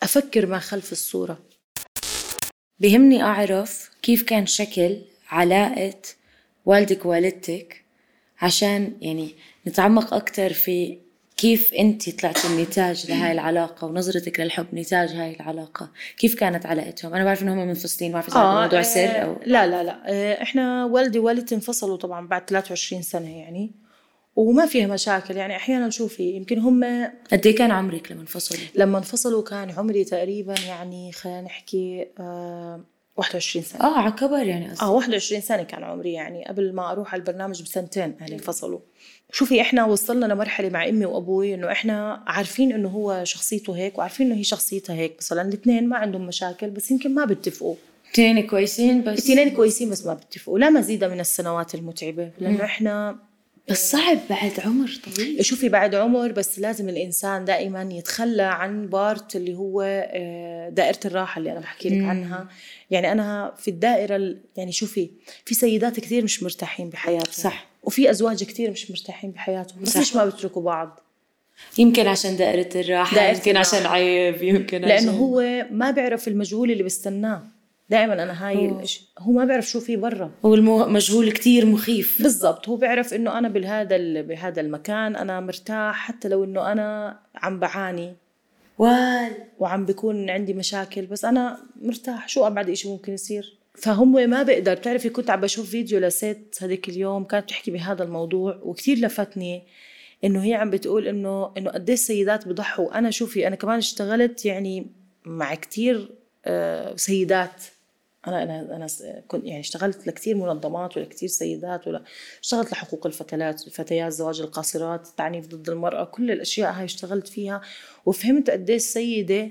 [SPEAKER 3] أفكر ما خلف الصورة.
[SPEAKER 2] بيهمني أعرف كيف كان شكل علاقة والدك ووالدتك عشان يعني نتعمق أكتر في كيف أنت طلعتي النتاج لهاي العلاقة ونظرتك للحب نتاج هاي العلاقة. كيف كانت علاقتهم؟ أنا بعرف إنهم منفصلين ما بعرف إذا هذا موضوع سر أو
[SPEAKER 3] آه، لا لا لا. آه، إحنا والدي ووالدتي انفصلوا طبعا بعد 23 سنة يعني. وما فيها مشاكل. يعني أحيانا شوفي يمكن هم
[SPEAKER 2] قد إيه كان عمرك لما انفصلوا؟
[SPEAKER 3] لما انفصلوا كان عمري تقريبا يعني خلينا نحكي آه 21 سنة.
[SPEAKER 2] آه على كبر يعني
[SPEAKER 3] آه
[SPEAKER 2] أصلا
[SPEAKER 3] 21 سنة كان عمري يعني قبل ما أروح على البرنامج بسنتين أهلي انفصلوا. شوفي إحنا وصلنا لمرحلة مع أمي وأبوي إنه إحنا عارفين إنه هو شخصيته هيك وعارفين إنه هي شخصيتها هيك. مثلا الاثنين ما عندهم مشاكل بس يمكن ما بيتفقوا.
[SPEAKER 2] اثنين كويسين بس.
[SPEAKER 3] الاثنين كويسين بس ما بيتفقوا. لا مزيد من السنوات المتعبة لأنه إحنا
[SPEAKER 2] بس صعب بعد عمر طويل.
[SPEAKER 3] شوفي بعد عمر بس لازم الإنسان دائما يتخلى عن بارت اللي هو آه، دائرة الراحة اللي أنا بحكي لك عنها. يعني أنا في الدائرة ال- يعني شوفي في سيدات كثير مش مرتاحين بحياتهم.
[SPEAKER 2] صح.
[SPEAKER 3] وفي أزواج كثير مش مرتاحين بحياتهم. بس. ليش ما بيتركوا بعض؟
[SPEAKER 2] يمكن عشان دائرة الراحة
[SPEAKER 3] دائرة
[SPEAKER 2] يمكن
[SPEAKER 3] الراحة.
[SPEAKER 2] عشان عيب يمكن
[SPEAKER 3] لأنه
[SPEAKER 2] عشان
[SPEAKER 3] هو ما بيعرف المجهول اللي بيستناه. دائما أنا هاي هو ما بيعرف شو في برا.
[SPEAKER 2] هو المجهول كتير مخيف.
[SPEAKER 3] بالضبط هو بيعرف إنه أنا بهذا بهذا المكان أنا مرتاح حتى لو إنه أنا عم بعاني.
[SPEAKER 2] وال
[SPEAKER 3] وعم بيكون عندي مشاكل بس أنا مرتاح. شو ابعد شيء ممكن يصير؟ فهم ما بقدر. بتعرفي كنت عم بشوف فيديو لست هذيك اليوم كانت بتحكي بهذا الموضوع وكتير لفتني إنه هي عم بتقول إنه إنه قد السيدات بضحوا. أنا شوفي أنا كمان اشتغلت يعني مع كتير آه، سيدات. أنا أنا أنا كنت يعني اشتغلت لكثير منظمات ولكثير سيدات ولا اشتغلت لحقوق الفتيات الفتيات زواج القاصرات التعنيف ضد المرأة كل الأشياء هاي اشتغلت فيها وفهمت قد السيده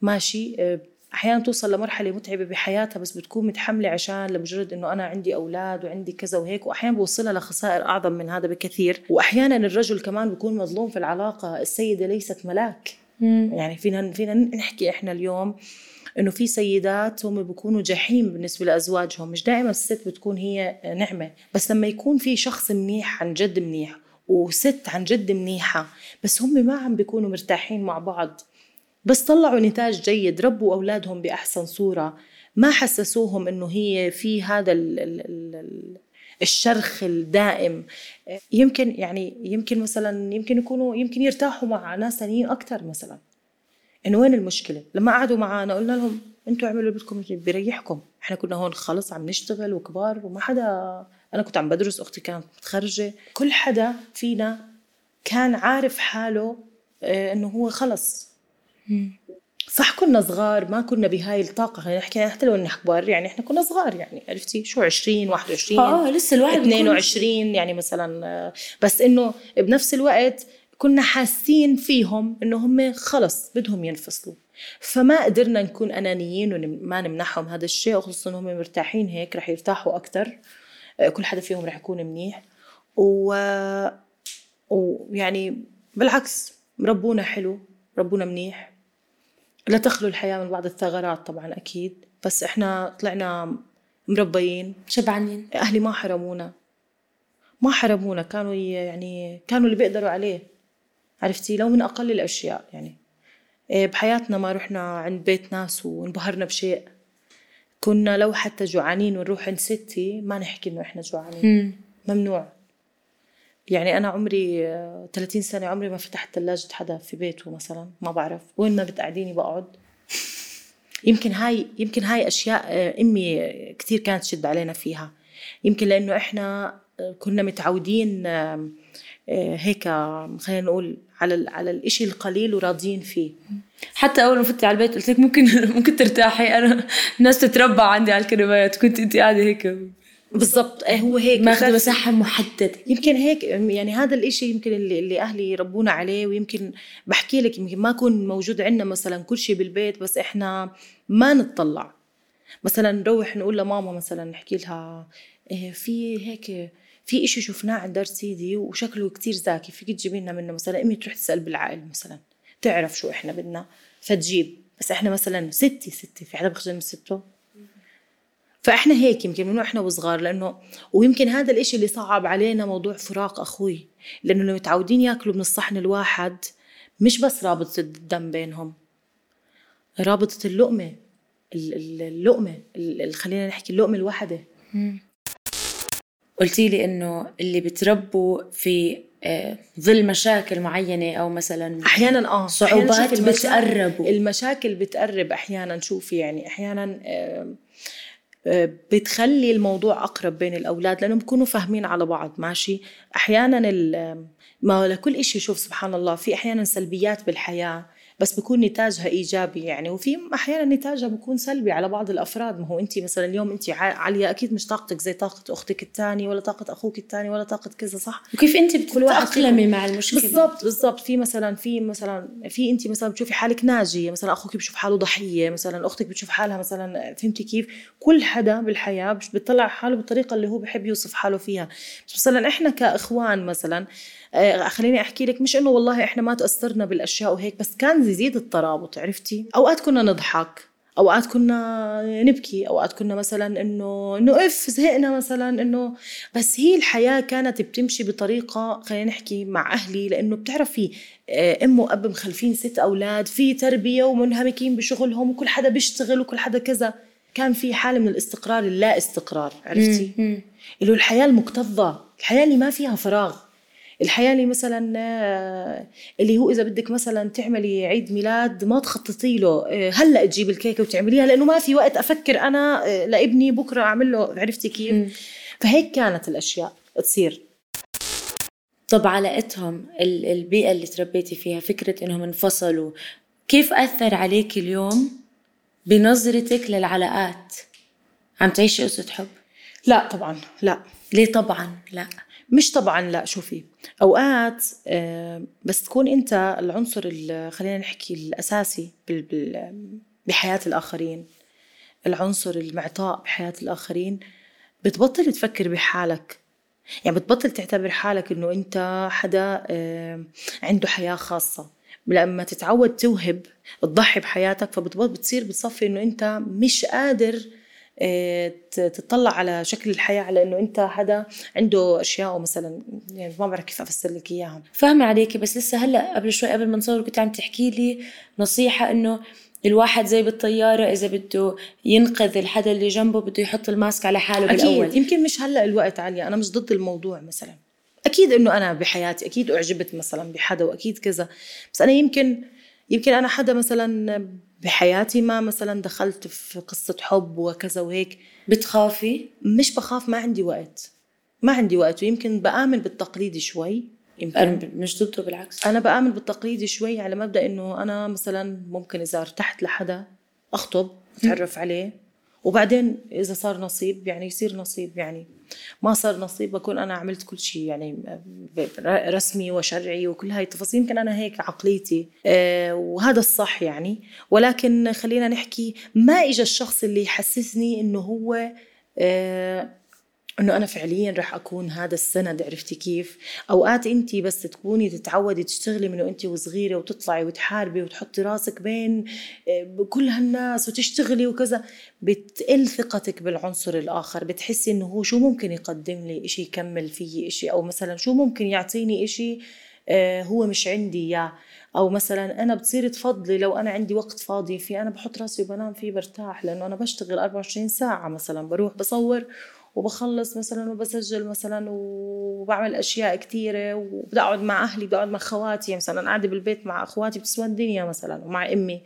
[SPEAKER 3] ماشي آه، أحيانا توصل لمرحلة متعبة بحياتها بس بتكون متحملة عشان لمجرد إنه أنا عندي أولاد وعندي كذا وهيك واحيانا بوصلها لخسائر أعظم من هذا بكثير. واحيانا الرجل كمان بيكون مظلوم في العلاقة السيدة ليست ملاك. يعني فينا فينا نحكي إحنا اليوم إنه في سيدات هم بيكونوا جحيم بالنسبة لأزواجهم. مش دائما الست بتكون هي نعمة بس لما يكون في شخص منيح عن جد منيح وست عن جد منيحة بس هم ما عم بيكونوا مرتاحين مع بعض. بس طلعوا نتاج جيد ربوا أولادهم بأحسن صورة. ما حسسوهم إنه هي في هذا ال ال ال ال الشرخ الدائم. يمكن يعني يمكن مثلا يمكن يكونوا يمكن يرتاحوا مع ناس ثانيين أكثر مثلا. إنه وين المشكلة؟ لما قعدوا معنا قلنا لهم أنتوا اعملوا اللي بدكم بيريحكم. إحنا كنا هون خلص عم نشتغل وكبار وما حدا أنا كنت عم بدرس أختي كانت متخرجة. كل حدا فينا كان عارف حاله آه، إنه هو خلص. صح كنا صغار ما كنا بهاي الطاقة. خلينا نحكي حتى لو إننا كبار يعني إحنا كنا صغار يعني عرفتي؟ شو 20 21
[SPEAKER 2] آه لسه الواحد بيكون-
[SPEAKER 3] 22 يعني مثلا آه، بس إنه بنفس الوقت كنا حاسين فيهم انه هم خلص بدهم ينفصلوا. فما قدرنا نكون أنانيين وما نمنحهم. هذا الشيء خصوصا هم مرتاحين هيك رح يرتاحوا أكثر كل حدا فيهم رح يكون منيح. و ويعني بالعكس ربونا حلو ربونا منيح. لا تخلو الحياة من بعض الثغرات طبعا أكيد. بس إحنا طلعنا مربيين.
[SPEAKER 2] شبعانين.
[SPEAKER 3] أهلي ما حرمونا. ما حرمونا. كانوا يعني كانوا اللي بيقدروا عليه. عرفتي لو من أقل الأشياء يعني. إيه، بحياتنا ما رحنا عند بيت ناس وانبهرنا بشيء. كنا لو حتى جوعانين ونروح عند ستي ما نحكي إنه إحنا جوعانين. ممنوع. يعني أنا عمري 30 سنة عمري ما فتحت ثلاجه حدا في بيته مثلا ما بعرف. وين ما بتقعديني بقعد. يمكن هاي يمكن هاي أشياء آه، أمي كثير كانت تشد علينا فيها. يمكن لأنه إحنا كنا متعودين هيك خلينا نقول على على الإشي القليل وراضيين فيه.
[SPEAKER 2] حتى أول ما فتي على البيت قلت لك ممكن [laughs] ممكن ترتاحي. أنا الناس تتربى عندي على الكنبايات كنت أنت قاعدة هيك.
[SPEAKER 3] بالضبط. إيه، هو هيك.
[SPEAKER 2] ماخذ مساحة محددة.
[SPEAKER 3] يمكن هيك. يعني هذا الإشي يمكن اللي, اللي أهلي ربونا عليه ويمكن بحكي لك يمكن ما يكون موجود عندنا مثلا كل شيء بالبيت بس إحنا ما نتطلع. مثلا نروح نقول لماما مثلا نحكي لها إيه، في هيك في إشي شفناه عند دار سيدي وشكله كتير ذكي فيك تجيبي لنا منه مثلا. إمي تروح تسأل بالعائل مثلا. تعرف شو إحنا بدنا فتجيب. بس إحنا مثلا ستي ستي في حدا بخجل من سته؟ فإحنا هيك يمكن من إحنا وصغار لأنه ويمكن هذا الإشي اللي صعب علينا موضوع فراق أخوي. لأنه لو متعودين يأكلوا من الصحن الواحد مش بس رابطه الدم بينهم. رابطه اللقمة اللقمة خلينا نحكي اللقمة الواحده
[SPEAKER 2] قلتي لي إنه اللي بتربوا في آه، ظل مشاكل معينة أو مثلا
[SPEAKER 3] أحيانا آه
[SPEAKER 2] صعوبات بتقربوا.
[SPEAKER 3] المشاكل بتقرب أحيانا شوفي يعني أحيانا آه، بتخلي الموضوع أقرب بين الأولاد لأنهم بيكونوا فاهمين على بعض ماشي؟ أحيانا ما لكل إشي شوف سبحان الله في أحيانا سلبيات بالحياة. بس بكون نتاجها إيجابي يعني. وفي أحيانا نتاجها بكون سلبي على بعض الأفراد. ما هو انت مثلا اليوم انت عاليه أكيد مش طاقتك زي طاقة أختك الثانية ولا طاقة أخوك الثاني ولا طاقة كذا صح؟
[SPEAKER 2] وكيف انت بتتأقلمي مع المشكلة؟
[SPEAKER 3] بالضبط بالضبط. في مثلا في مثلا في انت مثلا بتشوفي حالك ناجية مثلا أخوك بشوف حاله ضحية مثلا أختك بتشوف حالها مثلا فهمتي كيف؟ كل حدا بالحياة بيطلع حاله بالطريقة اللي هو بحب يوصف حاله فيها. بس مثلا إحنا كإخوان مثلا خليني أحكي لك مش إنه والله إحنا ما تأثرنا بالأشياء وهيك بس كان يزيد الترابط عرفتي؟ أوقات كنا نضحك أوقات كنا نبكي أوقات كنا مثلا إنه انه اف زهقنا مثلا إنه بس هي الحياة كانت بتمشي بطريقة خلينا نحكي مع أهلي لإنه بتعرفي آه، أم وأب مخلفين ست أولاد في تربية ومنهمكين بشغلهم وكل حدا بيشتغل وكل حدا كذا. كان في حالة من الاستقرار اللا استقرار عرفتي؟ اللي هو الحياة المكتظة الحياة اللي ما فيها فراغ. الحياة اللي مثلا آه، اللي هو إذا بدك مثلا تعملي عيد ميلاد ما تخططي له آه، هلأ تجيب الكيكة وتعمليها لأنه ما في وقت أفكر أنا آه، لابني بكرة أعمل له عرفتي كيف؟ فهيك كانت الأشياء تصير.
[SPEAKER 2] طب علاقتهم البيئة اللي تربيتي فيها فكرة إنهم انفصلوا كيف أثر عليك اليوم بنظرتك للعلاقات؟ عم تعيشي قصة حب؟
[SPEAKER 3] لا طبعا لا.
[SPEAKER 2] ليه طبعا؟ لا.
[SPEAKER 3] مش طبعا لا شوفي أوقات آه، بس تكون أنت العنصر خلينا نحكي الأساسي بحياة الآخرين العنصر المعطاء بحياة الآخرين بتبطل تفكر بحالك. يعني بتبطل تعتبر حالك إنه أنت حدا آه، عنده حياة خاصة. لما تتعود توهب تضحي بحياتك فبتصير بتصفي إنه أنت مش قادر تطلع على شكل الحياة على إنه أنت حدا عنده أشياء مثلا يعني ما بعرف كيف أفسر لك اياها
[SPEAKER 2] فاهمة عليكي بس لسه هلأ قبل شوي قبل ما نصور كنت عم تحكي لي نصيحة إنه الواحد زي بالطيارة إذا بده ينقذ الحدا اللي جنبه بده يحط الماسك على حاله
[SPEAKER 3] أكيد.
[SPEAKER 2] بالأول.
[SPEAKER 3] يمكن مش هلأ الوقت عليا أنا مش ضد الموضوع مثلا. أكيد إنه أنا بحياتي أكيد أعجبت مثلا بحدا وأكيد كذا. بس أنا يمكن يمكن أنا حدا مثلا بحياتي ما مثلا دخلت في قصة حب وكذا وهيك.
[SPEAKER 2] بتخافي؟
[SPEAKER 3] مش بخاف ما عندي وقت. ما عندي وقت ويمكن بآمن بالتقليدي شوي.
[SPEAKER 2] يمكن. أنا مش ضده بالعكس.
[SPEAKER 3] أنا بآمن بالتقليدي شوي على مبدأ إنه أنا مثلا ممكن إذا ارتحت لحدا أخطب أتعرف عليه. وبعدين إذا صار نصيب يعني يصير نصيب يعني. ما صار نصيب بكون أنا عملت كل شيء يعني رسمي وشرعي وكل هاي التفاصيل. يمكن أنا هيك عقليتي آه، وهذا الصح يعني. ولكن خلينا نحكي ما اجى الشخص اللي يحسسني إنه هو آه، إنه أنا فعليا رح أكون هذا السند عرفتي كيف؟ أوقات انت بس تكوني تتعودي تشتغلي من وانت وصغيرة وتطلعي وتحاربي وتحطي راسك بين آه، كل هالناس وتشتغلي وكذا. بتقل ثقتك بالعنصر الآخر بتحسي إنه هو شو ممكن يقدم لي إشي يكمل فيي إشي أو مثلا شو ممكن يعطيني إشي آه، هو مش عندي إياه. أو مثلا أنا بتصير تفضلي لو أنا عندي وقت فاضي فيه أنا بحط راسي وبنام فيه برتاح لأنه أنا بشتغل 24 ساعة مثلا بروح بصور وبخلص مثلا وبسجل مثلا وبعمل أشياء كثيره وبدي أقعد مع أهلي بدي أقعد مع خواتي. مثلا قاعدة بالبيت مع أخواتي بتسوى الدنيا مثلا ومع أمي.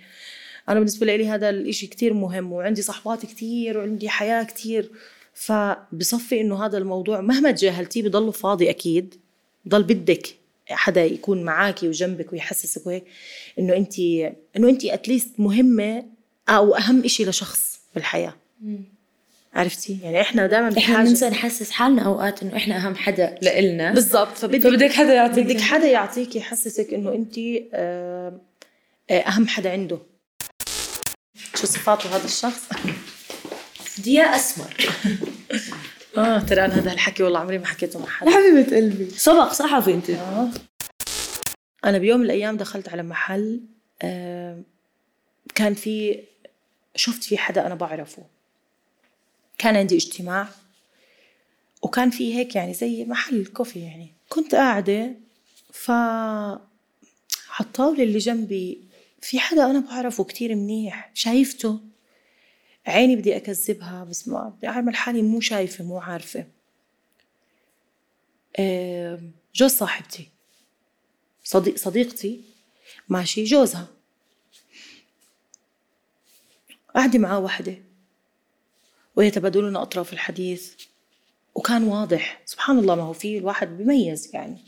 [SPEAKER 3] أنا بالنسبة لي هذا الإشي كتير مهم وعندي صحبات كتير وعندي حياة كتير. فبصفي إنه هذا الموضوع مهما تجاهلتيه بضله فاضي أكيد. ضل بدك حدا يكون معاكي وجنبك ويحسسك وهيك. إنه انت إنه انت اتليست مهمة أو أهم إشي لشخص بالحياة. عرفتي؟ يعني إحنا دائما إحنا
[SPEAKER 2] بننسى نحسس حالنا أوقات إنه إحنا أهم حدا لإلنا.
[SPEAKER 3] بالضبط. فبدك
[SPEAKER 2] فبدك حدا يعطيك.
[SPEAKER 3] بدك حدا يعطيك يحسسك إنه أنت آه، آه، أهم حدا عنده. شو صفاته هذا الشخص؟
[SPEAKER 2] ديا أسمر. [laughs]
[SPEAKER 3] آه ترى أنا هذا الحكي والله عمري ما حكيته مع حدا
[SPEAKER 2] حبيبة قلبي. سبق صحفي انت
[SPEAKER 3] آه. أنا بيوم من الأيام دخلت على محل آه، كان في شفت في حدا أنا بعرفه. كان عندي اجتماع وكان في هيك يعني زي محل كوفي يعني. كنت قاعدة ف على الطاولة اللي جنبي في حدا أنا بعرفه كتير منيح شايفته. عيني بدي أكذبها بس ما بدي أعمل حالي مو شايفة مو عارفة. جوز صاحبتي. صديق صديقتي ماشي جوزها. قاعدة معاه وحدة. ويتبادلون أطراف الحديث. وكان واضح. سبحان الله ما هو في الواحد بيميز يعني.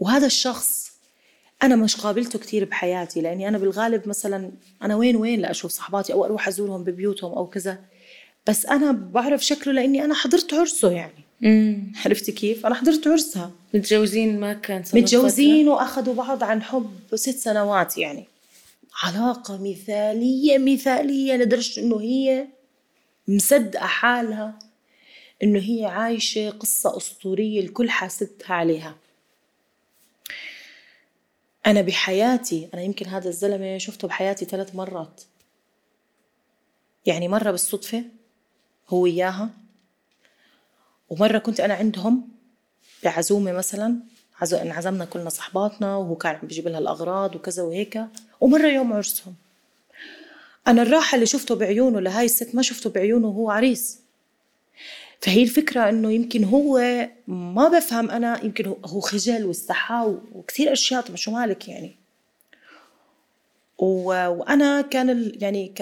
[SPEAKER 3] وهذا الشخص أنا مش قابلته كتير بحياتي لأني أنا بالغالب مثلا أنا وين وين لأشوف صحباتي أو أروح أزورهم ببيوتهم أو كذا. بس أنا بعرف شكله لأني أنا حضرت عرسه يعني. عرفتي كيف؟ أنا حضرت عرسها.
[SPEAKER 2] متجوزين ما كان
[SPEAKER 3] متجوزين وأخذوا بعض عن حب ست سنوات يعني. علاقة مثالية مثالية لدرجة إنه هي مصدقة حالها إنه هي عايشة قصة أسطورية الكل حاسدها عليها. أنا بحياتي أنا يمكن هذا الزلمة شفته بحياتي ثلاث مرات. يعني مرة بالصدفة هو إياها ومرة كنت أنا عندهم بعزومة مثلا عز- انعزمنا كلنا صحباتنا وهو كان عم بيجيب لها الأغراض وكذا وهيك ومرة يوم عرسهم. أنا الراحة اللي شفته بعيونه لهاي الست ما شفته بعيونه وهو عريس. فهي الفكرة إنه يمكن هو ما بفهم أنا يمكن هو- خجل واستحى وكثير أشياء طب شو مالك يعني؟ و... وأنا كان ال... يعني ك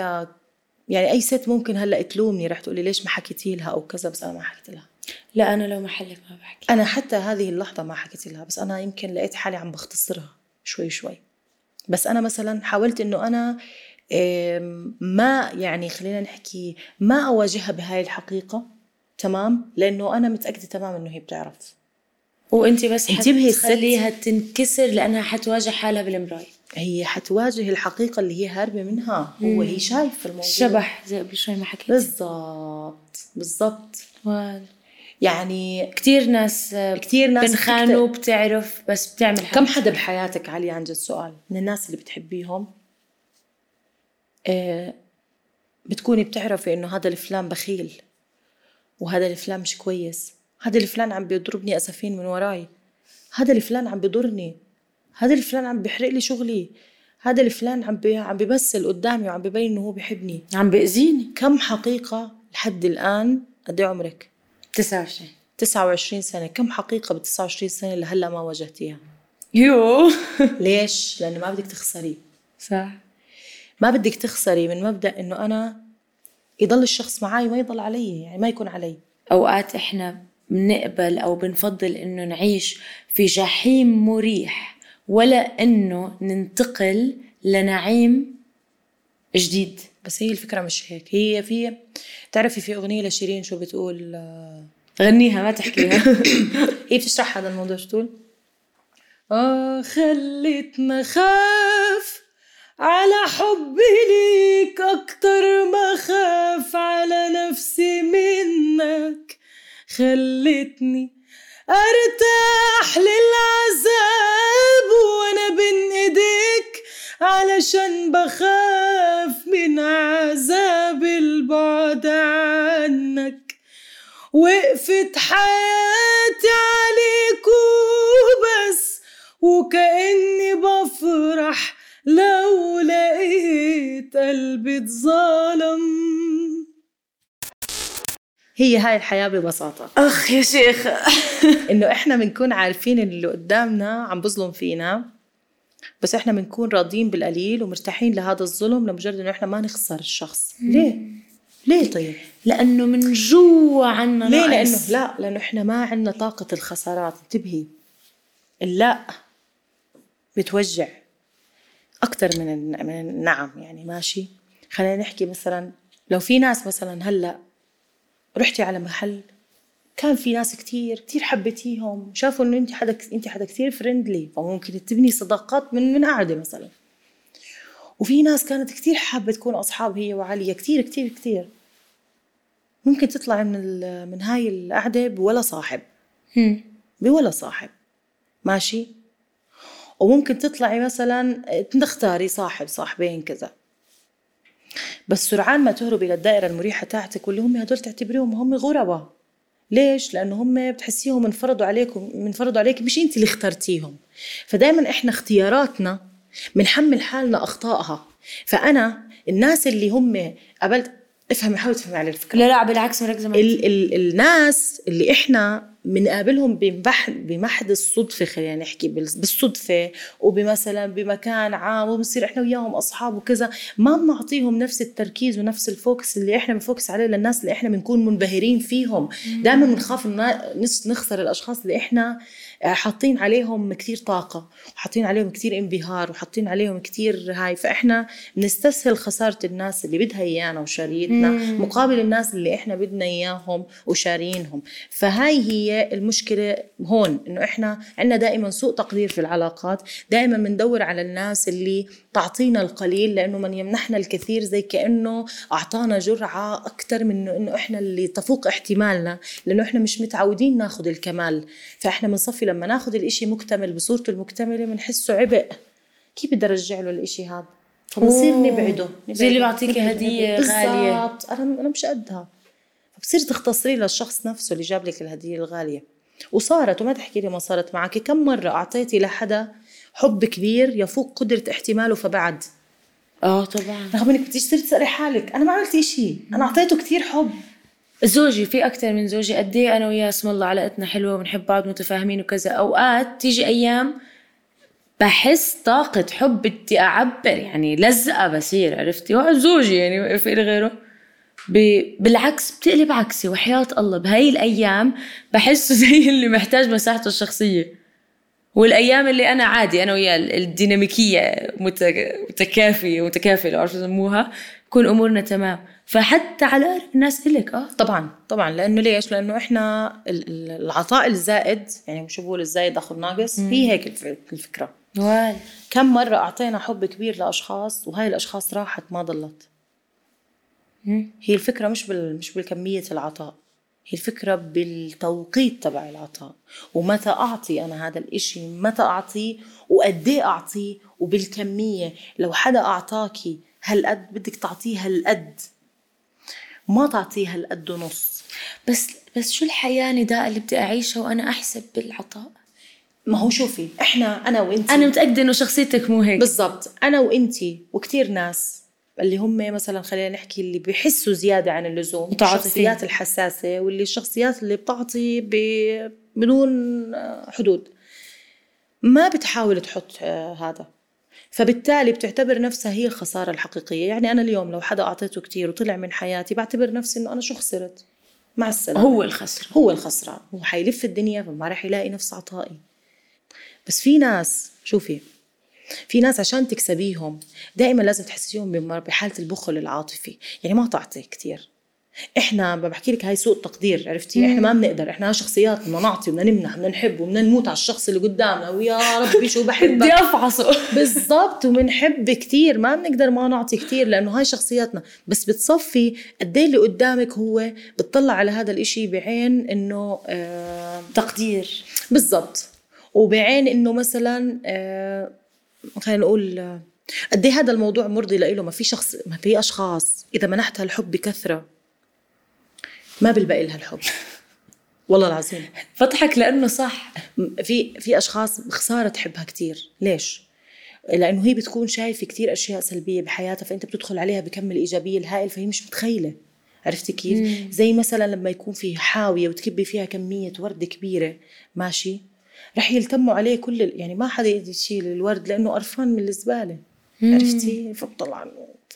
[SPEAKER 3] يعني أي ست ممكن هلأ تلومني رح تقولي ليش ما حكيتي لها أو كذا بس أنا ما حكيت لها.
[SPEAKER 2] لا أنا لو محلك ما بحكي.
[SPEAKER 3] أنا حتى هذه اللحظة ما حكيت لها بس أنا يمكن لقيت حالي عم بختصرها شوي شوي. بس أنا مثلا حاولت إنه أنا إم، ما يعني خلينا نحكي ما أواجهها بهاي الحقيقة تمام؟ لأنه أنا متأكدة تماما إنه هي بتعرف.
[SPEAKER 2] وانت بس
[SPEAKER 3] انتبهي.
[SPEAKER 2] حتخليها تنكسر لأنها حتواجه حالها بالمراية
[SPEAKER 3] هي حتواجه الحقيقة اللي هي هاربة منها هو هي شايف الموضوع.
[SPEAKER 2] شبح زي قبل شوي ما حكيت
[SPEAKER 3] بالضبط بالضبط. يعني
[SPEAKER 2] كتير ناس
[SPEAKER 3] كتير ناس
[SPEAKER 2] بنخانوا بتعرف بس بتعمل
[SPEAKER 3] كم حدا بحياتك علي عن جد سؤال من الناس اللي بتحبيهم؟ بتكوني بتعرفي إنه هذا الفلان بخيل وهذا الفلان مش كويس هذا الفلان عم بيضربني أسفين من وراي هذا الفلان عم بضرني هذا الفلان عم بيحرق لي شغلي هذا الفلان عم بي عم بيمثل قدامي وعم ببين إنه هو بيحبني.
[SPEAKER 2] عم بأذيني
[SPEAKER 3] كم حقيقة لحد الآن قد إيه عمرك؟
[SPEAKER 2] 29
[SPEAKER 3] 29 سنة. كم حقيقة ب 29 سنة لهلا ما واجهتيها؟
[SPEAKER 2] يو.
[SPEAKER 3] ليش؟ لأنه ما بدك تخسري.
[SPEAKER 2] صح.
[SPEAKER 3] ما بدك تخسري من مبدأ إنه أنا يضل الشخص معي وما يضل علي يعني ما يكون علي.
[SPEAKER 2] أوقات إحنا بنقبل أو بنفضل إنه نعيش في جحيم مريح ولا إنه ننتقل لنعيم جديد.
[SPEAKER 3] بس هي الفكرة مش هيك هي في تعرفي في أغنية لشيرين شو بتقول آه،
[SPEAKER 2] غنيها ما تحكيها. [coughs]
[SPEAKER 3] هي بتشرح هذا الموضوع شو تقول آه خلتنا خاف على حبي ليك أكتر ما خاف على نفسي منك. خلتني أرتاح للعذاب وأنا بين إيديك علشان بخاف من عذاب البعد عنك. وقفت حياتي عليك وبس وكأني بفرح لو لقيت قلبي اتظلم هي هاي الحياة ببساطة.
[SPEAKER 2] أخ يا شيخ. [laughs]
[SPEAKER 3] إنه إحنا بنكون عارفين إن اللي قدامنا عم بظلم فينا بس إحنا بنكون راضيين بالقليل ومرتاحين لهذا الظلم لمجرد إنه إحنا ما نخسر الشخص. ليه؟ ليه طيب؟
[SPEAKER 2] لأنه من جوا عنا
[SPEAKER 3] ليه؟
[SPEAKER 2] ناقص.
[SPEAKER 3] لأنه لا لأنه إحنا ما عندنا طاقة الخسارات. انتبهي. اللا بتوجع. أكثر من من النعم يعني ماشي. خلينا نحكي مثلا لو في ناس مثلا هلأ رحتي على محل كان في ناس كتير كتير حبيتيهم شافوا إنه انت حدا انت حدا كتير فريندلي فممكن تبني صداقات من من قعده مثلا. وفي ناس كانت كتير حابة تكون أصحاب هي وعليا كتير كتير كتير. ممكن تطلعي من من هاي القعدة بولا صاحب. بولا صاحب. ماشي؟ وممكن تطلعي مثلا تختاري صاحب صاحبين كذا. بس سرعان ما تهربي للدائرة المريحة تاعتك واللي هم هدول تعتبريهم هم غرباء. ليش؟ لأنه هم بتحسيهم انفرضوا عليكم انفرضوا عليك مش أنت اللي اخترتيهم. فدائما إحنا اختياراتنا بنحمل حالنا أخطائها. فأنا الناس اللي هم قبلت افهمي حاولي تفهمي على الفكرة.
[SPEAKER 2] لا لا بالعكس مركزة معك.
[SPEAKER 3] ال ال الناس اللي إحنا بنقابلهم بمح بمحض الصدفة خلينا نحكي بال- بالصدفة وبمثلا بمكان عام وبنصير إحنا وياهم أصحاب وكذا. ما بنعطيهم نفس التركيز ونفس الفوكس اللي إحنا بنفوكس عليه للناس اللي إحنا بنكون منبهرين فيهم. دائما بنخاف نخسر الأشخاص اللي إحنا آه، حاطين عليهم كتير طاقة وحاطين عليهم كتير انبهار وحاطين عليهم كتير هاي. فإحنا بنستسهل خسارة الناس اللي بدها إيانا وشاريتنا مقابل الناس اللي إحنا بدنا إياهم وشارينهم. فهاي هي المشكلة هون إنه إحنا عندنا دائما سوء تقدير في العلاقات دائما بندور على الناس اللي تعطينا القليل لأنه من يمنحنا الكثير زي كأنه أعطانا جرعة أكثر من إنه إحنا اللي تفوق احتمالنا لأنه إحنا مش متعودين ناخذ الكمال فإحنا بنصفي لما ناخذ الإشي مكتمل بصورته المكتملة بنحسه عبء كيف بدي أرجع له الإشي هذا فبنصير
[SPEAKER 2] أوه.
[SPEAKER 3] نبعده
[SPEAKER 2] زي اللي
[SPEAKER 3] نبعده، نبعده،
[SPEAKER 2] هدية
[SPEAKER 3] نبعده.
[SPEAKER 2] غالية.
[SPEAKER 3] بالضبط أنا أنا مش قدها فبصير تختصري للشخص نفسه اللي جاب لك الهدية الغالية. وصارت وما تحكي لي ما صارت معك كم مرة أعطيتي لحدا حب كبير يفوق قدرة احتماله فبعد؟
[SPEAKER 2] آه طبعا.
[SPEAKER 3] رغم إنك بدك تصير تسألي حالك. أنا ما عملت إشي. أنا أعطيته كتير حب.
[SPEAKER 2] زوجي في أكثر من زوجي قد إيه أنا وياه اسم الله علاقتنا حلوة وبنحب بعض متفاهمين وكذا. أوقات تيجي أيام بحس طاقة حب بدي أعبر يعني لزقة بصير عرفتي؟ وقت زوجي يعني ما في غيره. بالعكس بتقلب عكسي وحياة الله. بهاي الأيام بحسه [laughs] زي اللي محتاج مساحته الشخصية. والأيام اللي أنا عادي أنا وياه الديناميكية مت- متكافية متكافئة لو عرفت يسموها؟ يكون أمورنا تمام. فحتى على الناس إلك آه.
[SPEAKER 3] طبعا طبعا. لأنه ليش؟ لأنه إحنا ال- ال- العطاء الزائد يعني شو بقول؟ الزايد أخو الناقص هي هيك الف- الفكرة.
[SPEAKER 2] وال
[SPEAKER 3] كم مرة أعطينا حب كبير لأشخاص وهاي الأشخاص راحت ما ضلت. هي الفكرة مش بال مش بالكمية العطاء هي الفكرة بالتوقيت تبع العطاء. ومتى أعطي أنا هذا الإشي؟ متى أعطيه وقد إيه أعطيه وبالكمية. لو حدا أعطاكي هالقد بدك تعطيه هالقد. ما تعطيه هالقد ونص.
[SPEAKER 2] بس بس شو الحياة نداء اللي بدي أعيشها وأنا أحسب بالعطاء؟
[SPEAKER 3] ما هو شوفي إحنا أنا وانت
[SPEAKER 2] أنا متأكدة إنه شخصيتك مو هيك.
[SPEAKER 3] بالضبط. أنا وإنتي وكتير ناس اللي هم مثلا خلينا نحكي اللي بيحسوا زيادة عن اللزوم. الشخصيات. الحساسة واللي الشخصيات اللي بتعطي. بدون حدود. ما بتحاول تحط آه، هذا. فبالتالي بتعتبر نفسها هي الخسارة الحقيقية. يعني أنا اليوم لو حدا أعطيته كتير وطلع من حياتي بعتبر نفسي إنه أنا شو خسرت؟ مع السلامة.
[SPEAKER 2] هو الخسر
[SPEAKER 3] هو الخسران. هو حيلف الدنيا فما رح يلاقي نفس عطائي. بس في ناس شوفي في ناس عشان تكسبيهم دائما لازم تحسسيهم بحالة البخل العاطفي. يعني ما تعطي كتير. إحنا بحكي لك هاي سوء التقدير عرفتي؟ إحنا ما بنقدر. إحنا شخصيات بدنا نعطي بدنا نمنح بدنا نحب وبدنا نموت على الشخص اللي قدامنا. ويا ربي شو بحبك؟
[SPEAKER 2] بدي أفحصه. [laughs]
[SPEAKER 3] بالضبط. وبنحب كتير. ما بنقدر ما نعطي كتير لأنه هاي شخصياتنا. بس بتصفي قد إيه اللي قدامك هو بتطلع على هذا الإشي بعين إنه آه
[SPEAKER 2] تقدير.
[SPEAKER 3] بالضبط. وبعين إنه مثلا آه خلينا نقول قد إيه هذا الموضوع مرضي لإله؟ ما في شخص ما في أشخاص إذا منحتها الحب بكثرة ما بيلبقي لها الحب. والله العظيم.
[SPEAKER 2] بضحك لأنه صح.
[SPEAKER 3] في في أشخاص خسارة تحبها كتير. ليش؟ لأنه هي بتكون شايفة كتير أشياء سلبية بحياتها فأنت بتدخل عليها بكم الايجابيه الهائل فهي مش متخيلة. عرفتي كيف؟ زي مثلا لما يكون في حاوية وتكبي فيها كمية ورد كبيرة ماشي؟ رح يلتموا عليه كل يعني ما حدا يقدر يشيل الورد لأنه قرفان من الزبالة. عرفتي؟ فبطلع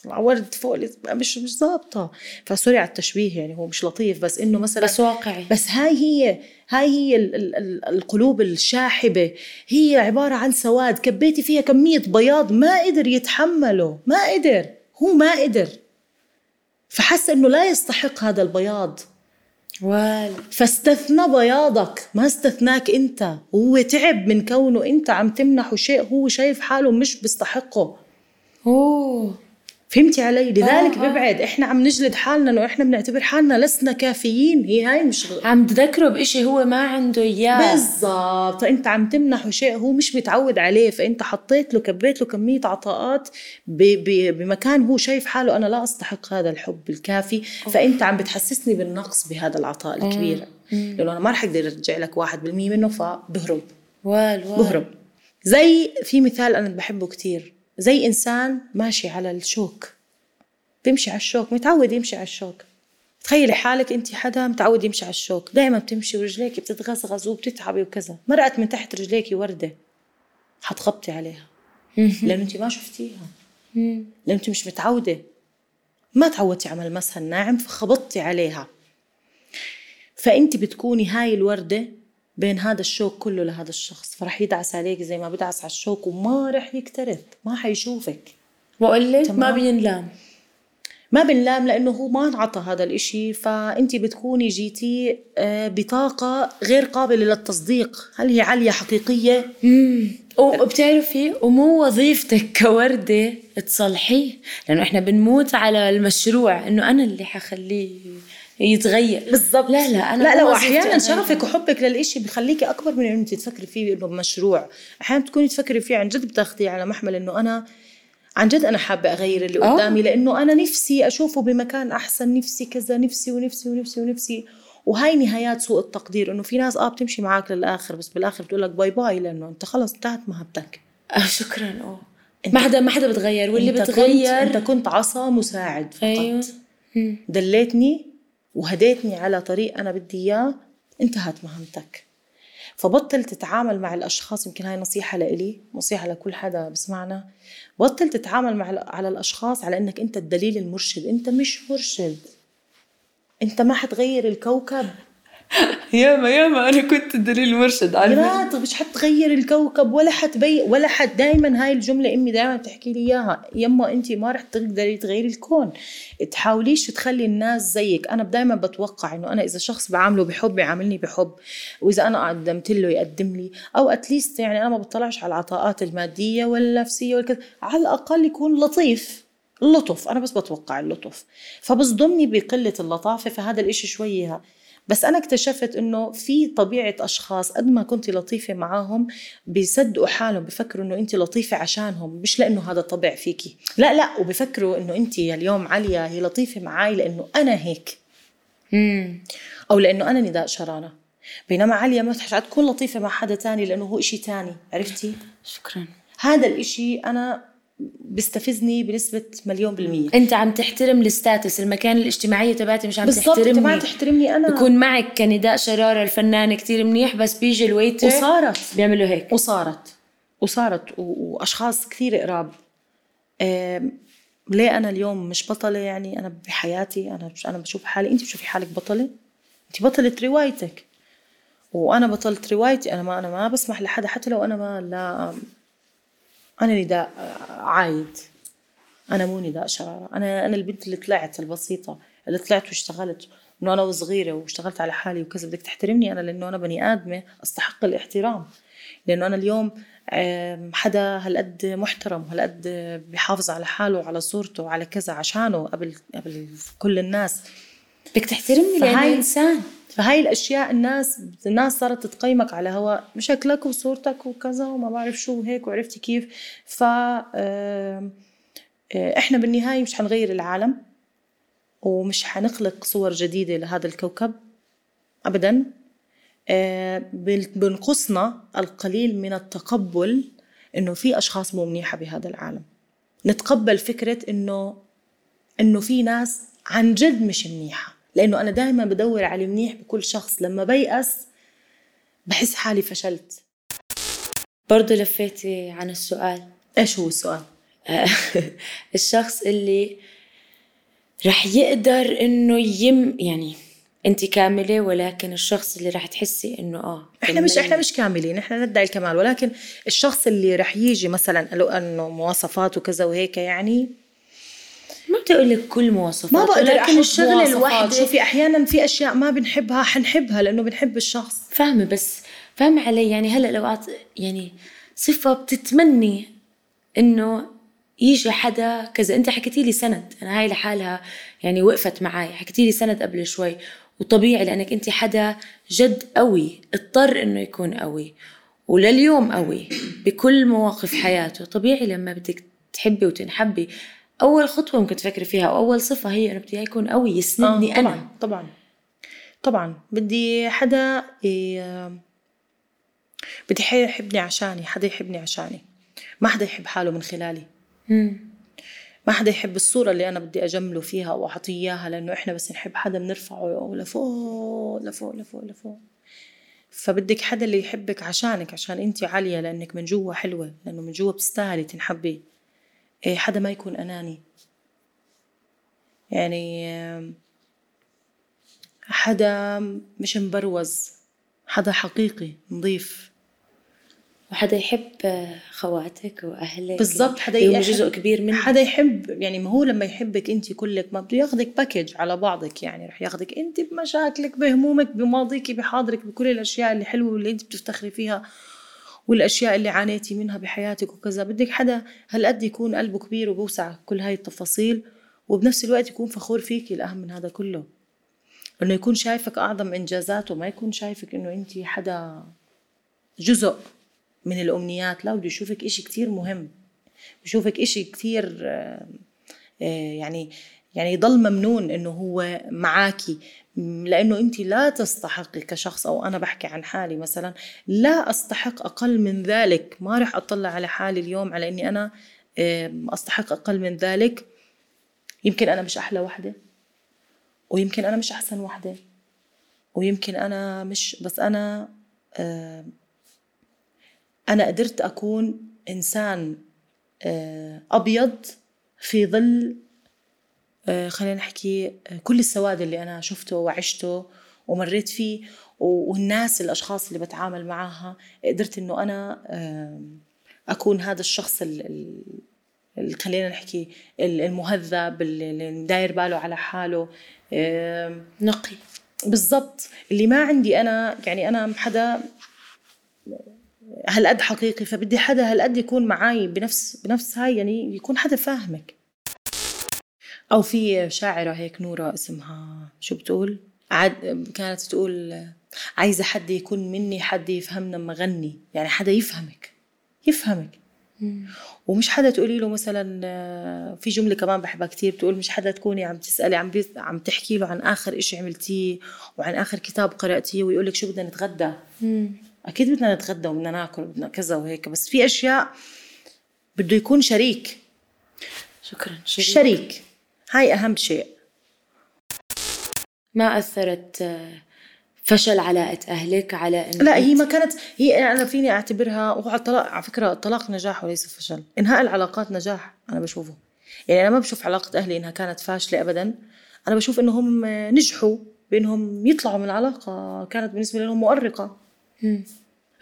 [SPEAKER 3] طلع ورد فوق الزبالة. مش مش ظابطة. فسوري على التشبيه يعني هو مش لطيف بس إنه مثلا
[SPEAKER 2] بس واقعي.
[SPEAKER 3] بس هاي هي هاي هي ال ال ال القلوب الشاحبة. هي عبارة عن سواد. كبيتي فيها كمية بياض ما قدر يتحمله. ما قدر. هو ما قدر. فحس إنه لا يستحق هذا البياض.
[SPEAKER 2] وال
[SPEAKER 3] فاستثنى بياضك ما استثناك انت. هو تعب من كونه انت عم تمنحه شيء هو شايف حاله مش بيستحقه.
[SPEAKER 2] أوه.
[SPEAKER 3] فهمتي علي؟ لذلك
[SPEAKER 2] آه.
[SPEAKER 3] ببعد إحنا عم نجلد حالنا إنه إحنا بنعتبر حالنا لسنا كافيين هي هاي مش
[SPEAKER 2] عم تذكره بإشي هو ما عنده إياه.
[SPEAKER 3] بالضبط أنت عم تمنحه شيء هو مش متعود عليه فأنت حطيت له كبيت له كمية عطاءات ب ب بمكان هو شايف حاله أنا لا أستحق هذا الحب الكافي فأنت عم بتحسسني بالنقص بهذا العطاء الكبير. لأنه أنا ما رح أقدر أرجع لك واحد بالمية منه فبهرب.
[SPEAKER 2] وال وال.
[SPEAKER 3] بهرب. زي في مثال أنا بحبه كتير. زي إنسان ماشي على الشوك بيمشي على الشوك متعود يمشي على الشوك. تخيلي حالك أنت حدا متعود يمشي على الشوك دائما بتمشي ورجليك بتتغزغز وبتتعبي وكذا مرقت من تحت رجليك وردة حتخبطي عليها. لأنه أنت ما شفتيها. لأنه أنت مش متعودة. ما تعودتي على المسها الناعم فخبطتي عليها. فأنت بتكوني هاي الوردة بين هذا الشوك كله لهذا الشخص فرح يدعس عليك زي ما بدعس على الشوك وما رح يكترث ما حيشوفك.
[SPEAKER 2] لك ما. بينلام.
[SPEAKER 3] ما بنلام لأنه هو ما انعطى هذا الإشي فأنت بتكوني جيتي آه، بطاقة غير قابلة للتصديق. هل هي عليا حقيقية؟
[SPEAKER 2] وبتعرفي ومو وظيفتك كوردة تصلحيه لأنه إحنا بنموت على المشروع إنه أنا اللي حخليه. يتغير.
[SPEAKER 3] بالضبط.
[SPEAKER 2] لا لا أنا
[SPEAKER 3] لا لا واحيانا
[SPEAKER 2] أنا-
[SPEAKER 3] شغفك وحبك للإشي بخليكي أكبر من إنه أنت تفكري فيه إنه مشروع. أحيانا تكوني تفكري فيه عن جد بتاخذيه على محمل إنه أنا عن جد أنا حابة أغير اللي
[SPEAKER 2] آه.
[SPEAKER 3] قدامي لإنه أنا نفسي أشوفه بمكان أحسن نفسي كذا نفسي ونفسي ونفسي ونفسي. وهاي نهايات سوء التقدير إنه في ناس آه بتمشي معك للآخر بس بالآخر بتقول لك باي باي لأنه أنت خلص انتهت محبتك
[SPEAKER 2] آه شكرا. أوه. ما حدا ما حدا بتغير. واللي
[SPEAKER 3] أنت
[SPEAKER 2] بتغير
[SPEAKER 3] كنت أنت كنت عصا مساعد فقط.
[SPEAKER 2] أيوه. مم.
[SPEAKER 3] دليتني وهديتني على طريق أنا بدي إياه انتهت مهمتك. فبطل تتعامل مع الأشخاص يمكن هاي نصيحة لإلي نصيحة لكل حدا بسمعنا. بطل تتعامل مع على الأشخاص على إنك أنت الدليل المرشد. أنت مش مرشد. أنت ما حتغير الكوكب.
[SPEAKER 2] ياما ياما. أنا كنت الدليل المرشد عارفة
[SPEAKER 3] لا مش حتغير الكوكب؟ ولا حتبي ولا حد دائما هاي الجملة أمي دائما بتحكي لي إياها. يما انت ما رح تقدري تغيري الكون. تحاوليش تخلي الناس زيك. أنا دائما بتوقع إنه أنا إذا شخص بعامله بحب بيعاملني بحب. وإذا أنا قدمت له يقدم لي. أو اتليست يعني أنا ما بطلعش على العطاءات المادية ولا النفسية ولا كذا. على الأقل يكون لطيف. اللطف أنا بس بتوقع اللطف. فبصدمني بقلة اللطافة. فهذا الإشي شوية بس أنا اكتشفت إنه في طبيعة أشخاص قد ما كنت لطيفة معاهم بيصدقوا حالهم بفكروا إنه أنت لطيفة عشانهم مش لأنه هذا طبع فيكي. لا لا وبفكروا إنه أنت اليوم عليا هي لطيفة معاي لأنه أنا هيك. أو لأنه أنا نداء شرانه بينما عليا ما رح تكون لطيفة مع حدا تاني لأنه هو إشي تاني. عرفتي؟
[SPEAKER 2] شكرا.
[SPEAKER 3] هذا الإشي أنا بيستفزني بنسبة مليون بالمية.
[SPEAKER 2] أنت عم تحترم الستاتس المكان الاجتماعية تبعتي مش عم
[SPEAKER 3] بالضبط أنت
[SPEAKER 2] تحترمني.
[SPEAKER 3] ما تحترمني أنا
[SPEAKER 2] بكون معك كنداء شرارة الفنان كتير منيح بس بيجي الويتر
[SPEAKER 3] وصارت
[SPEAKER 2] بيعملوا هيك.
[SPEAKER 3] وصارت وصارت وأشخاص كثير قراب ليه أنا اليوم مش بطلة؟ يعني أنا بحياتي أنا مش أنا بشوف حالي أنت بتشوفي حالك بطلة؟ أنت بطلة روايتك. وأنا بطلت روايتي أنا ما أنا ما بسمح لحدا حتى لو أنا ما لا أنا نداء عايد. أنا مو نداء شرارة. أنا أنا البنت اللي طلعت البسيطة اللي طلعت واشتغلت من وأنا وصغيره واشتغلت على حالي وكذا. بدك تحترمني أنا لأنه أنا بني آدمة أستحق الاحترام. لأنه أنا اليوم حدا هالقد محترم وهالقد بيحافظ على حاله وعلى صورته وعلى كذا عشانه قبل قبل كل الناس.
[SPEAKER 2] بدك تحترمني
[SPEAKER 3] لأنه
[SPEAKER 2] إنسان.
[SPEAKER 3] فهاي الأشياء الناس الناس صارت تقيمك على هواء شكلك وصورتك وكذا وما بعرف شو وهيك وعرفتي كيف. ف آه، إحنا بالنهاية مش حنغير العالم ومش حنخلق صور جديدة لهذا الكوكب ابدا. آه، بنقصنا القليل من التقبل إنه في أشخاص مو منيحة بهذا العالم. نتقبل فكرة انه إنه في ناس عن جد مش منيحة. لأنه أنا دائما بدور على المنيح بكل شخص. لما بيأس بحس حالي فشلت.
[SPEAKER 2] برضو لفيتي عن السؤال.
[SPEAKER 3] إيش هو السؤال؟ [laughs]
[SPEAKER 2] الشخص اللي رح يقدر إنه يم يعني أنت كاملة ولكن الشخص اللي رح تحسي إنه آه
[SPEAKER 3] إحنا مش. إحنا مش كاملين إحنا ندعي الكمال. ولكن الشخص اللي رح يجي مثلا لو إنه مواصفات وكذا وهيك يعني
[SPEAKER 2] ما بدي أقول لك كل مواصفات
[SPEAKER 3] ما بقدر أحط
[SPEAKER 2] الشغله. الوحده
[SPEAKER 3] شوفي أحيانا في أشياء ما بنحبها حنحبها لأنه بنحب الشخص.
[SPEAKER 2] فاهمة بس فاهمة علي؟ يعني هلأ لو أعط يعني صفة بتتمني إنه يجي حدا كذا. أنت حكيتي لي سند أنا هاي لحالها يعني وقفت معي حكيتي لي سند قبل شوي. وطبيعي لأنك أنت حدا جد قوي اضطر إنه يكون قوي. ولليوم قوي بكل مواقف حياته. طبيعي لما بدك تحبي وتنحبي أول خطوة ممكن تفكري فيها أو أول صفة هي إنه بدي يكون قوي يسندني
[SPEAKER 3] آه،
[SPEAKER 2] أنا.
[SPEAKER 3] طبعا طبعا طبعا. بدي حدا ي- بدي حدا يحبني عشاني حدا يحبني عشاني. ما حدا يحب حاله من خلالي.
[SPEAKER 2] مم.
[SPEAKER 3] ما حدا يحب الصورة اللي أنا بدي أجمله فيها وأعطيه إياها لأنه إحنا بس نحب حدا بنرفعه لفوق لفوق لفوق لفوق. فبدك حدا اللي يحبك عشانك عشان أنت عالية لأنك من جوا حلوة لأنه من جوا بتستاهلي تنحبي. إيه حدا ما يكون أناني. يعني حدا مش مبروز حدا حقيقي نظيف.
[SPEAKER 2] وحدا يحب خواتك وأهلك.
[SPEAKER 3] بالضبط حدا يحب-
[SPEAKER 2] جزء كبير منك.
[SPEAKER 3] حدا يحب يعني ما هو لما يحبك أنت كلك ما بده ياخذك باكج على بعضك يعني رح ياخذك أنت بمشاكلك بهمومك بماضيك بحاضرك بكل الأشياء اللي حلوة واللي أنت بتفتخري فيها. والأشياء اللي عانيتي منها بحياتك وكذا بدك حدا هالقد يكون قلبه كبير وبوسع كل هاي التفاصيل وبنفس الوقت يكون فخور فيكي الاهم من هذا كله. إنه يكون شايفك أعظم انجازاته ما يكون شايفك إنه أنت حدا جزء من الأمنيات لا بده يشوفك إشي كتير مهم. بشوفك إشي كتير آه، آه، يعني يعني يضل ممنون إنه هو معاكي لأنه انت لا تستحقي كشخص أو أنا بحكي عن حالي مثلا لا أستحق أقل من ذلك. ما رح أطلع على حالي اليوم على إني أنا أستحق أقل من ذلك. يمكن أنا مش أحلى وحدة ويمكن أنا مش أحسن وحدة ويمكن أنا مش بس أنا أنا قدرت أكون إنسان أبيض في ظل خلينا نحكي آه، كل السواد اللي أنا شفته وعشته ومريت فيه والناس الأشخاص اللي بتعامل معاها قدرت إنه أنا أكون هذا الشخص ال- ال- اللي خلينا نحكي ال- المهذب اللي داير باله على حاله
[SPEAKER 2] نقي.
[SPEAKER 3] بالضبط. اللي ما عندي أنا يعني أنا حدا هالقد حقيقي فبدي حدا هالقد يكون معي بنفس بنفس هاي يعني يكون حدا فاهمك. أو في شاعرة هيك نورة اسمها شو بتقول؟ عاد كانت تقول عايزة حد يكون مني حد يفهمنا لما غني يعني حدا يفهمك يفهمك. ومش حدا تقولي له مثلا في جملة كمان بحبها كتير بتقول مش حدا تكوني عم تسألي عم عم تحكي له عن آخر إشي عملتيه وعن آخر كتاب قرأتيه ويقول لك شو بدنا نتغدى. أكيد بدنا نتغدى وبدنا ناكل وبدنا كذا وهيك بس في أشياء بده يكون شريك.
[SPEAKER 2] شكرا. شريك.
[SPEAKER 3] شريك. هاي أهم شيء.
[SPEAKER 2] ما أثرت آه، فشل علاقة أهلك على انه
[SPEAKER 3] لا هي ما كانت هي أنا فيني أعتبرها وعلى الطلاق على فكرة الطلاق نجاح وليس فشل. إنهاء العلاقات نجاح أنا بشوفه. يعني أنا ما بشوف علاقة أهلي إنها كانت فاشلة ابدا. أنا بشوف إنهم نجحوا بإنهم يطلعوا من علاقة كانت بالنسبة لهم مؤرقة.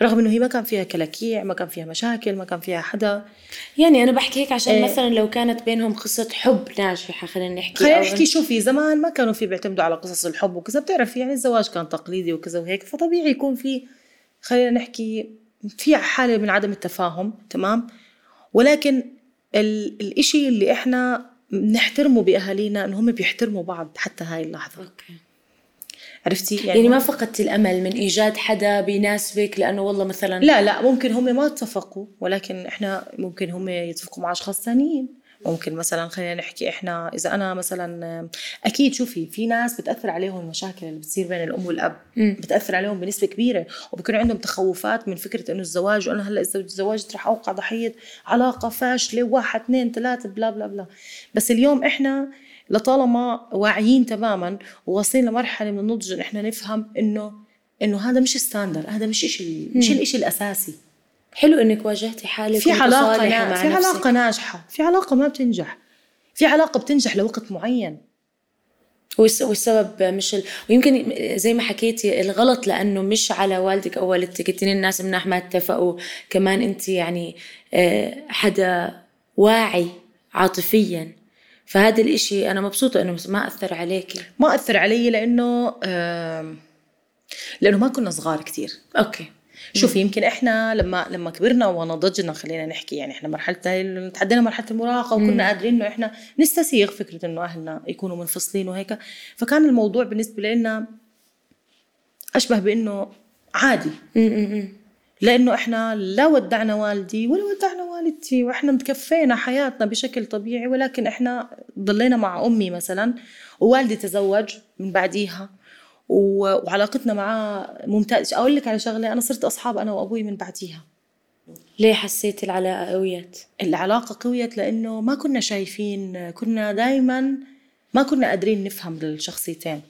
[SPEAKER 3] رغم إنه هي ما كان فيها كلاكيع ما كان فيها مشاكل ما كان فيها حدا.
[SPEAKER 2] يعني أنا بحكي هيك عشان
[SPEAKER 3] إيه.
[SPEAKER 2] مثلا لو كانت بينهم قصة حب ناجحة خلينا نحكي
[SPEAKER 3] خلينا نحكي شوفي زمان ما كانوا في بيعتمدوا على قصص الحب وكذا. بتعرفي يعني الزواج كان تقليدي وكذا وهيك فطبيعي يكون في خلينا نحكي في حالة من عدم التفاهم تمام؟ ولكن ال- الإشي اللي إحنا نحترمه بأهالينا انه هم بيحترموا بعض حتى هاي اللحظة.
[SPEAKER 2] أوكي.
[SPEAKER 3] عرفتي؟ يعني,
[SPEAKER 2] يعني ما فقدت الأمل من إيجاد حدا بيناسبك؟ لأنه والله مثلا
[SPEAKER 3] لا لا ممكن هم ما اتفقوا ولكن إحنا ممكن هم يتفقوا مع أشخاص ثانيين. ممكن مثلا خلينا نحكي إحنا إذا أنا مثلا أكيد شوفي في ناس بتأثر عليهم المشاكل اللي بتصير بين الأم والأب
[SPEAKER 2] مم.
[SPEAKER 3] بتأثر عليهم بنسبة كبيرة وبكون عندهم تخوفات من فكرة إنه الزواج وأنا هلأ إذا تزوجت رح أوقع ضحية علاقة فاشلة واحد اثنين ثلاثة بلا بلا بلا. بس اليوم إحنا لطالما واعيين تماما وواصلين لمرحلة من النضج إن إحنا نفهم انه إنه هذا مش ستاندر هذا مش شيء مش الشيء الأساسي.
[SPEAKER 2] حلو إنك واجهتي حالك
[SPEAKER 3] في علاقة.
[SPEAKER 2] مع
[SPEAKER 3] في
[SPEAKER 2] نفسك.
[SPEAKER 3] علاقه ناجحة في علاقة ما بتنجح. في علاقة بتنجح لوقت معين.
[SPEAKER 2] والس- والسبب مش ال... ويمكن زي ما حكيتي الغلط لأنه مش على والدك أو والدتك الاثنين الناس مناح ما اتفقوا. كمان أنت يعني آه، حدا واعي عاطفيا. فهذا الإشي أنا مبسوطة إنه ما أثر عليكي
[SPEAKER 3] ما أثر علي لأنه آم، لأنه ما كنا صغار كتير.
[SPEAKER 2] أوكي.
[SPEAKER 3] شوفي يمكن إحنا لما لما كبرنا ونضجنا خلينا نحكي يعني إحنا مرحلة هاي- تعدينا مرحلة المراهقة وكنا قادرين إنه إحنا نستسيغ فكرة إنه أهلنا يكونوا منفصلين وهيك. فكان الموضوع بالنسبة لنا أشبه بإنه عادي. لأنه إحنا لا ودعنا والدي ولا ودعنا والدتي وإحنا متكفينا حياتنا بشكل طبيعي ولكن إحنا ضلينا مع أمي مثلا ووالدي تزوج من بعديها وعلاقتنا معاه ممتاز. أقول لك على شغلة أنا صرت أصحاب أنا وأبوي من بعديها.
[SPEAKER 2] ليه حسيتي العلاقة قويت
[SPEAKER 3] العلاقة قويت لأنه ما كنا شايفين كنا دائما ما كنا قادرين نفهم الشخصيتين.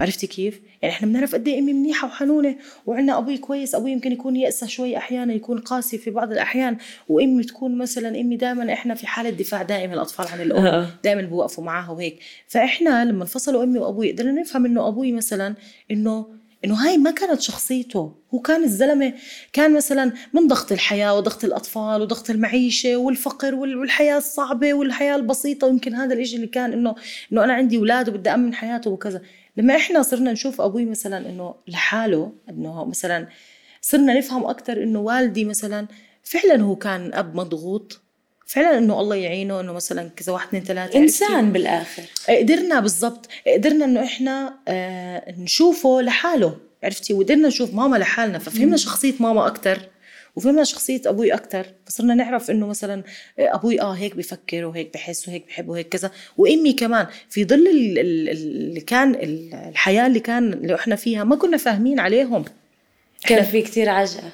[SPEAKER 3] عرفتي كيف؟ يعني إحنا بنعرف قد إيه أمي منيحة وحنونة وعندنا أبوي كويس أبوي يمكن يكون يأسى شوي أحيانا يكون قاسي في بعض الأحيان وأمي تكون مثلا أمي دائما إحنا في حالة دفاع دائم الأطفال عن
[SPEAKER 2] الأم.
[SPEAKER 3] دائما بوقفوا معاها وهيك فإحنا لما انفصلوا أمي وأبوي قدرنا نفهم إنه أبوي مثلا إنه إنه هاي ما كانت شخصيته هو كان الزلمة كان مثلا من ضغط الحياة وضغط الأطفال وضغط المعيشة والفقر وال- والحياة الصعبة والحياة البسيطة ويمكن هذا الإشي اللي كان إنه إنه أنا عندي أولاد وبدي أمن حياته وكذا لما إحنا صرنا نشوف أبوي مثلا إنه لحاله إنه مثلا صرنا نفهم أكثر إنه والدي مثلا فعلا هو كان أب مضغوط فعلا إنه الله يعينه إنه مثلا كذا واحد اثنين ثلاثة؟
[SPEAKER 2] إنسان بالآخر.
[SPEAKER 3] قدرنا بالضبط قدرنا إنه إحنا آه نشوفه لحاله عرفتي؟ وقدرنا نشوف ماما لحالنا ففهمنا شخصية ماما أكثر وفهمنا شخصية أبوي أكثر فصرنا نعرف إنه مثلا أبوي آه هيك بفكر وهيك بحس وهيك بحب وهيك كذا. وأمي كمان في ظل ال- ال- اللي كان ال- الحياة اللي كان اللي إحنا فيها ما كنا فاهمين عليهم.
[SPEAKER 2] كان في كتير عجقة.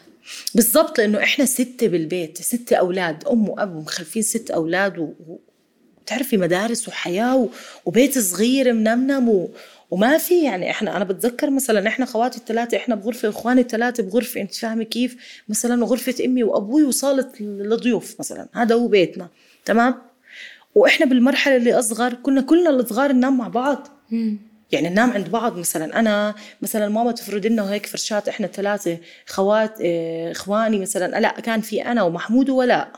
[SPEAKER 3] بالضبط لأنه إحنا ستة بالبيت ستة أولاد أم وأب ومخلفين ست أولاد و... و- وتعرفي مدارس وحياة و... وبيت صغير منمنم و... وما في يعني إحنا أنا بتذكر مثلا إحنا خواتي الثلاثه إحنا بغرفة واخواني الثلاثه بغرفة أنت فاهمة كيف؟ مثلا غرفة أمي وأبوي وصالة للضيوف مثلا هذا هو بيتنا تمام؟ وإحنا بالمرحلة اللي أصغر كنا كلنا الصغار ننام مع بعض. يعني ننام عند بعض مثلا أنا مثلا ماما تفرد لنا هيك فرشات إحنا ثلاثة خوات إخواني مثلا لا كان في أنا ومحمود وولاء.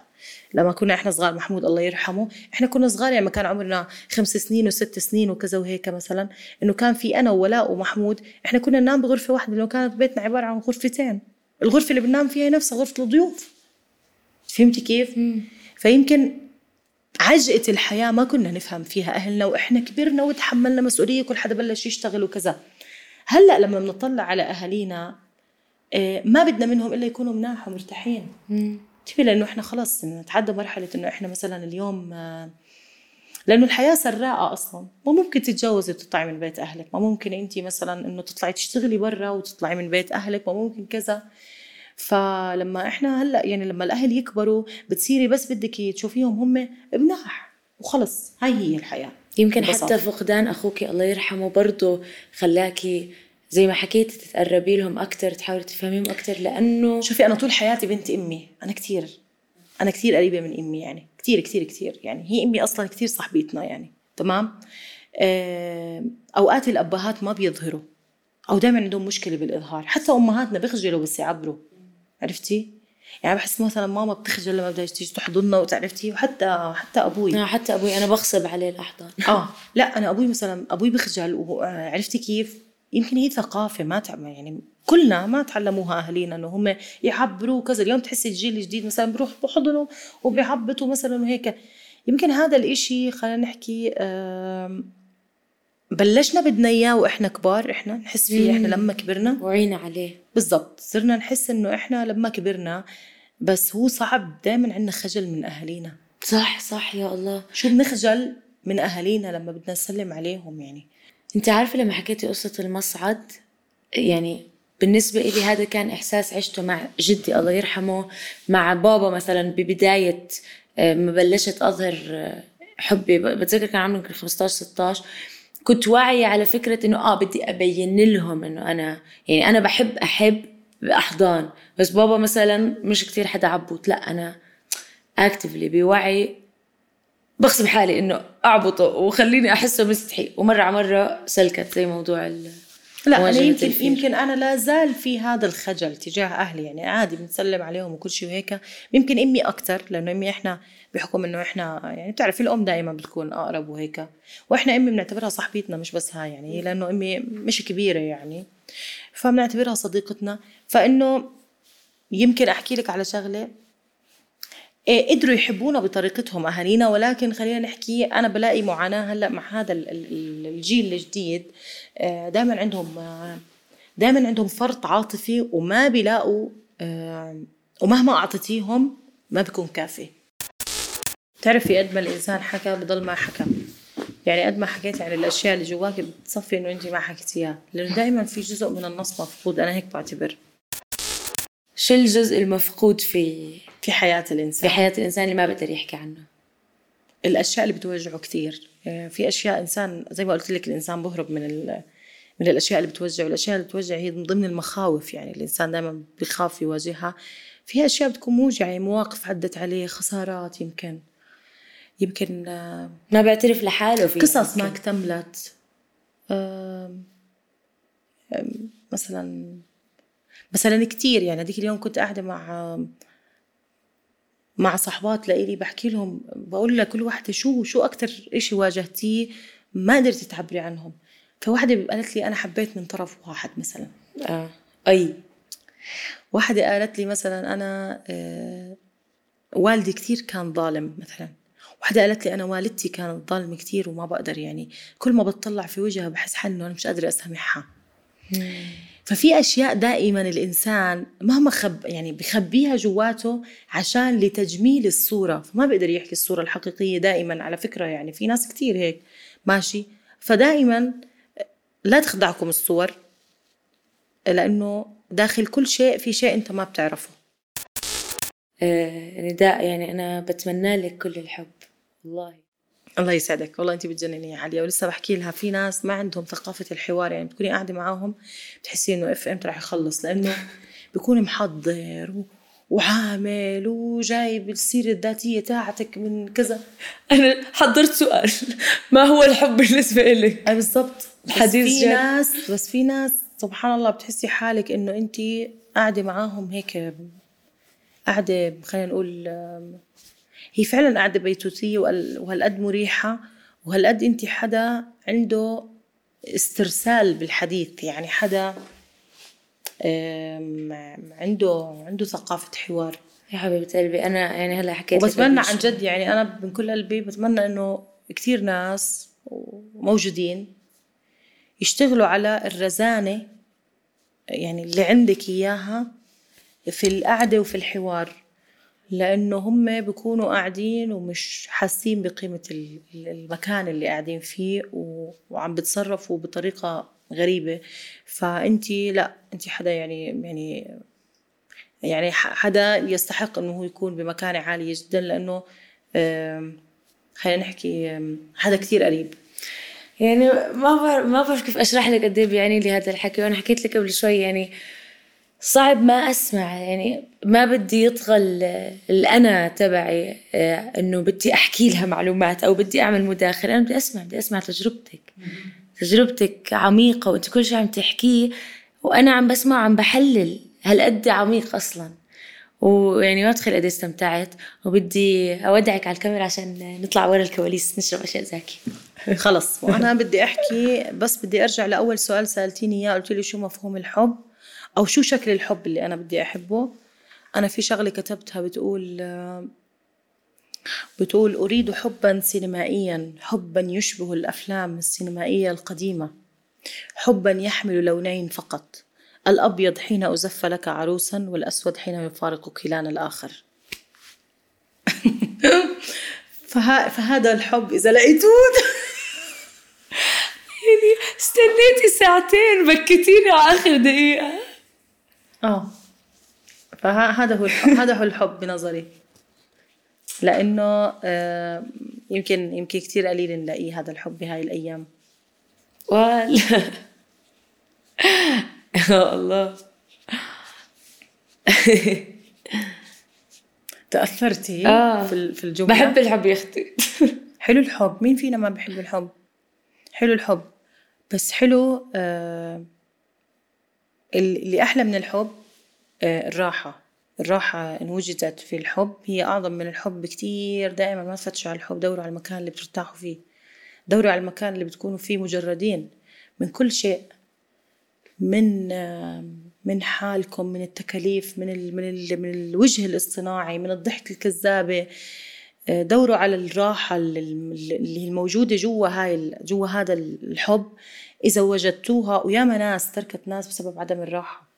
[SPEAKER 3] لما كنا إحنا صغار محمود الله يرحمه إحنا كنا صغار يعني كان عمرنا خمس سنين وست سنين وكذا وهيك مثلا إنه كان في أنا وولاء ومحمود إحنا كنا ننام بغرفة واحدة لأنه كانت بيتنا عبارة عن غرفتين الغرفة اللي بننام فيها نفسها غرفة الضيوف. فهمتي كيف؟ فيمكن عجقة الحياة ما كنا نفهم فيها أهلنا وإحنا كبرنا وتحملنا مسؤولية كل حدا بلش يشتغل وكذا. هلأ لما بنطلع على أهالينا آه، ما بدنا منهم إلا يكونوا مناح ومرتاحين تبي لأنه إحنا خلص نتعدى مرحلة إنه إحنا مثلا اليوم آه، لأنه الحياة سراءة أصلا. ما ممكن تتجوزي وتطلعي من بيت أهلك. ما ممكن أنت مثلا إنه تطلعي تشتغلي برا وتطلعي من بيت أهلك. ما ممكن كذا. فلما إحنا هلأ يعني لما الأهل يكبروا بتصيري بس بدك تشوفيهم هم مناح. وخلص. هاي هي الحياة.
[SPEAKER 2] يمكن
[SPEAKER 3] ببساطة.
[SPEAKER 2] حتى فقدان أخوك الله يرحمه برضه خلاكي زي ما حكيتي تتقربي لهم أكثر تحاولي تفهميهم أكثر لأنه
[SPEAKER 3] شوفي أنا طول حياتي بنت أمي. أنا كثير أنا كثير قريبة من أمي يعني. كثير كثير كثير يعني هي أمي أصلا كثير صاحبتنا يعني. تمام؟ آه، أوقات الأبهات ما بيظهروا. أو دائما عندهم مشكلة بالإظهار. حتى أمهاتنا بيخجلوا بس يعبروا. عرفتي؟ يعني بحس مثلا ماما بتخجل لما بدها تيجي تحضننا وتعرفتي؟ وحتى حتى أبوي.
[SPEAKER 2] آه حتى أبوي. أنا بغصب عليه الأحضان.
[SPEAKER 3] آه لا أنا أبوي مثلا أبوي بخجل وعرفتي كيف؟ يمكن هي ثقافة ما تعمل يعني كلنا ما تعلموها اهالينا إنه هم يعبروا كذا. اليوم تحسي الجيل الجديد مثلا بروح بحضنوا وبيعبطوا مثلا وهيك. يمكن هذا الإشي خلينا نحكي بلشنا بدنا إياه وإحنا كبار إحنا نحس فيه إحنا لما كبرنا.
[SPEAKER 2] وعينا عليه.
[SPEAKER 3] بالضبط. صرنا نحس إنه إحنا لما كبرنا بس هو صعب دائما عندنا خجل من أهالينا.
[SPEAKER 2] صح صح يا الله.
[SPEAKER 3] شو بنخجل من أهالينا لما بدنا نسلم عليهم يعني.
[SPEAKER 2] انت عارفة لما حكيتي قصة المصعد يعني بالنسبة إلي هذا كان إحساس عشته مع جدي الله يرحمه مع بابا مثلا ببداية آه، ما بلشت أظهر آه، حبي بتذكر كان عمري يمكن 15 16 كنت واعية على فكرة إنه آه بدي أبين لهم إنه أنا يعني أنا بحب أحب بأحضان بس بابا مثلا مش كتير حدا عبوط لا أنا اكتفلي بوعي بغصب حالي إنه أعبطه وخليني أحسه مستحي. ومرة على مرة سلكت زي موضوع ال
[SPEAKER 3] لا
[SPEAKER 2] أنا
[SPEAKER 3] يمكن
[SPEAKER 2] الفيل.
[SPEAKER 3] يمكن أنا لا زال في هذا الخجل تجاه أهلي. يعني عادي بنسلم عليهم وكل شيء وهيك. يمكن إمي أكثر لأنه إمي إحنا بحكم إنه إحنا يعني بتعرفي الأم دائما بتكون أقرب وهيك. وإحنا إمي بنعتبرها صاحبتنا مش بس هاي يعني لأنه إمي مش كبيرة يعني. فبنعتبرها صديقتنا. فإنه يمكن أحكي لك على شغلة. قدروا يحبونا بطريقتهم أهالينا ولكن خلينا نحكي أنا بلاقي معاناة هلأ مع هذا ال- ال- الجيل الجديد. دائما عندهم دائما عندهم فرط عاطفي وما بيلاقوا آه، ومهما أعطيتيهم ما بيكون كافي. بتعرفي قد ما الإنسان حكى بضل ما حكى. يعني قد ما حكيتي عن الأشياء اللي جواك بتصفي إنه انت ما حكيتيها. لأنه دائما في جزء من النص مفقود أنا هيك بعتبر.
[SPEAKER 2] شو الجزء المفقود في
[SPEAKER 3] في حياة
[SPEAKER 2] في
[SPEAKER 3] الانسان
[SPEAKER 2] حياة الإنسان اللي ما بقدر يحكي عنه.
[SPEAKER 3] الأشياء اللي بتوجعه كثير في أشياء إنسان زي ما قلت لك الإنسان بهرب من ال- من الأشياء اللي بتوجعه. والاشياء اللي بتوجع هي من ضمن المخاوف يعني الإنسان دائما بيخاف يواجهها. في أشياء بتكون موجعة يعني مواقف عدت عليه خسارات يمكن. يمكن آه،
[SPEAKER 2] ما بيعترف لحاله فيها
[SPEAKER 3] قصص ما. اكتملت. مثلا مثلا كتير يعني. هذيك اليوم كنت قاعدة مع مع صحبات لإلي بحكي لهم بقول لكل واحدة شو شو أكتر إشي واجهتيه ما قدرتي تعبري عنهم. فواحدة قالت لي أنا حبيت من طرف واحد مثلا.
[SPEAKER 2] آه. أي.
[SPEAKER 3] واحدة قالت لي مثلا أنا آه، والدي كتير كان ظالم مثلا. واحدة قالت لي أنا والدتي كانت ظالمة كتير وما بقدر يعني كل ما بتطلع في وجهها بحس حالي إنه أنا مش قادرة أسامحها. ففي أشياء دائما الإنسان مهما خب يعني بخبيها جواته عشان لتجميل الصورة. فما بيقدر يحكي الصورة الحقيقية دائما على فكرة يعني في ناس كتير هيك. ماشي؟ فدائما لا تخدعكم الصور لأنه داخل كل شيء في شيء أنت ما بتعرفه.
[SPEAKER 2] آه نداء يعني أنا بتمنى لك كل الحب. والله.
[SPEAKER 3] الله يسعدك. والله انت بتجنني يا عليا ولسه بحكي لها. في ناس ما عندهم ثقافة الحوار يعني بتكوني قاعدة معاهم بتحسي إنه إف إمتى رح يخلص لأنه بيكون محضر و... وعامل وجايب السيرة الذاتية تاعتك من كذا.
[SPEAKER 2] أنا حضرت سؤال ما هو الحب بالنسبة لك
[SPEAKER 3] أي بالضبط. بس
[SPEAKER 2] الحديث
[SPEAKER 3] في
[SPEAKER 2] جد.
[SPEAKER 3] ناس بس في ناس سبحان الله بتحسي حالك إنه انت قاعدة معاهم هيك قاعدة خلينا نقول هي فعلا قاعدة بيتوتية وهال- وهالقد مريحة وهالقد انت حدا عنده استرسال بالحديث يعني حدا عنده عنده ثقافة حوار
[SPEAKER 2] يا حبيبة قلبي أنا يعني هلا حكيت
[SPEAKER 3] وبتمنى عن. جد يعني أنا من كل قلبي بتمنى إنه كثير ناس موجودين يشتغلوا على الرزانة يعني اللي عندك إياها في القعدة وفي الحوار لأنه هم بيكونوا قاعدين ومش حاسين بقيمة ال- ال- المكان اللي قاعدين فيه وعم بتصرفوا بطريقة غريبة. فأنت لا أنت حدا يعني يعني يعني حدا يستحق إنه هو يكون بمكانة عالية جدا لأنه خلينا نحكي حدا كثير قريب.
[SPEAKER 2] يعني ما بعرف ما بعرف كيف أشرح لك قد إيه بيعني لي هذا الحكي. وأنا حكيت لك قبل شوي يعني صعب ما أسمع يعني ما بدي يطغى ال- الأنا تبعي آه، إنه بدي أحكي لها معلومات أو بدي أعمل مداخلة أنا بدي أسمع بدي أسمع تجربتك. تجربتك عميقة وأنت كل شيء عم تحكيه وأنا عم بسمع عم بحلل هالقد عميق أصلا. ويعني ما تخيل قد إيه استمتعت وبدي أودعك على الكاميرا عشان نطلع ورا الكواليس نشرب أشياء زاكي
[SPEAKER 3] خلص. وأنا بدي أحكي بس بدي أرجع لأول سؤال سألتيني إياه قلت لي شو مفهوم الحب؟ أو شو شكل الحب اللي أنا بدي أحبه؟ أنا في شغلة كتبتها بتقول بتقول أريد حبا سينمائيا حبا يشبه الأفلام السينمائية القديمة حبا يحمل لونين فقط الأبيض حين أزف لك عروسا والأسود حين يفارق كيلان الآخر. [laughs] فه... فهذا الحب إذا لقيتوه. [laughs]
[SPEAKER 2] يعني استنيتي ساعتين بكيتيني على آخر دقيقة.
[SPEAKER 3] آه. فهذا هو هذا هو الحب بنظري. لأنه آه يمكن يمكن كثير قليل نلاقيه هذا الحب بهاي الأيام.
[SPEAKER 2] ولا [laughs] يا الله. [laughs]
[SPEAKER 3] تأثرتي
[SPEAKER 2] آه.
[SPEAKER 3] في الجملة؟
[SPEAKER 2] بحب الحب يا أختي. [laughs]
[SPEAKER 3] حلو الحب. مين فينا ما بحب الحب؟ حلو الحب. بس حلو آه اللي أحلى من الحب آه الراحة. الراحة إن وجدت في الحب هي أعظم من الحب بكتير. دائما ما تفتشوا على الحب دوروا على المكان اللي بترتاحوا فيه. دوروا على المكان اللي بتكونوا فيه مجردين من كل شيء من آه، من حالكم من التكاليف من ال من ال من الوجه الاصطناعي من الضحك الكذابة. آه، دوروا على الراحة اللي الموجودة جوا هاي جوا هذا الحب. إذا وجدتوها وياما ناس تركت ناس بسبب عدم الراحة.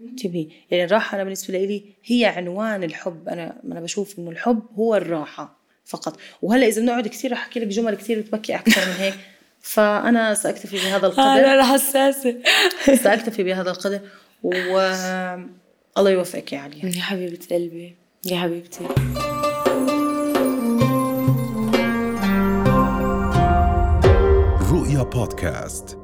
[SPEAKER 3] انتبهي يعني الراحة أنا بالنسبة لي هي عنوان الحب. أنا أنا بشوف إنه الحب هو الراحة فقط. وهلأ إذا بنقعد كثير رح أحكي لك جمل كثير بتبكي أكثر من هيك. [laughs] فأنا سأكتفي بهذا [laughs] القدر.
[SPEAKER 2] أنا حساسة. [laughs]
[SPEAKER 3] سأكتفي بهذا القدر. و الله يوفقك يا عليا.
[SPEAKER 2] يا حبيبة قلبي. يا حبيبتي.
[SPEAKER 1] رؤيا بودكاست.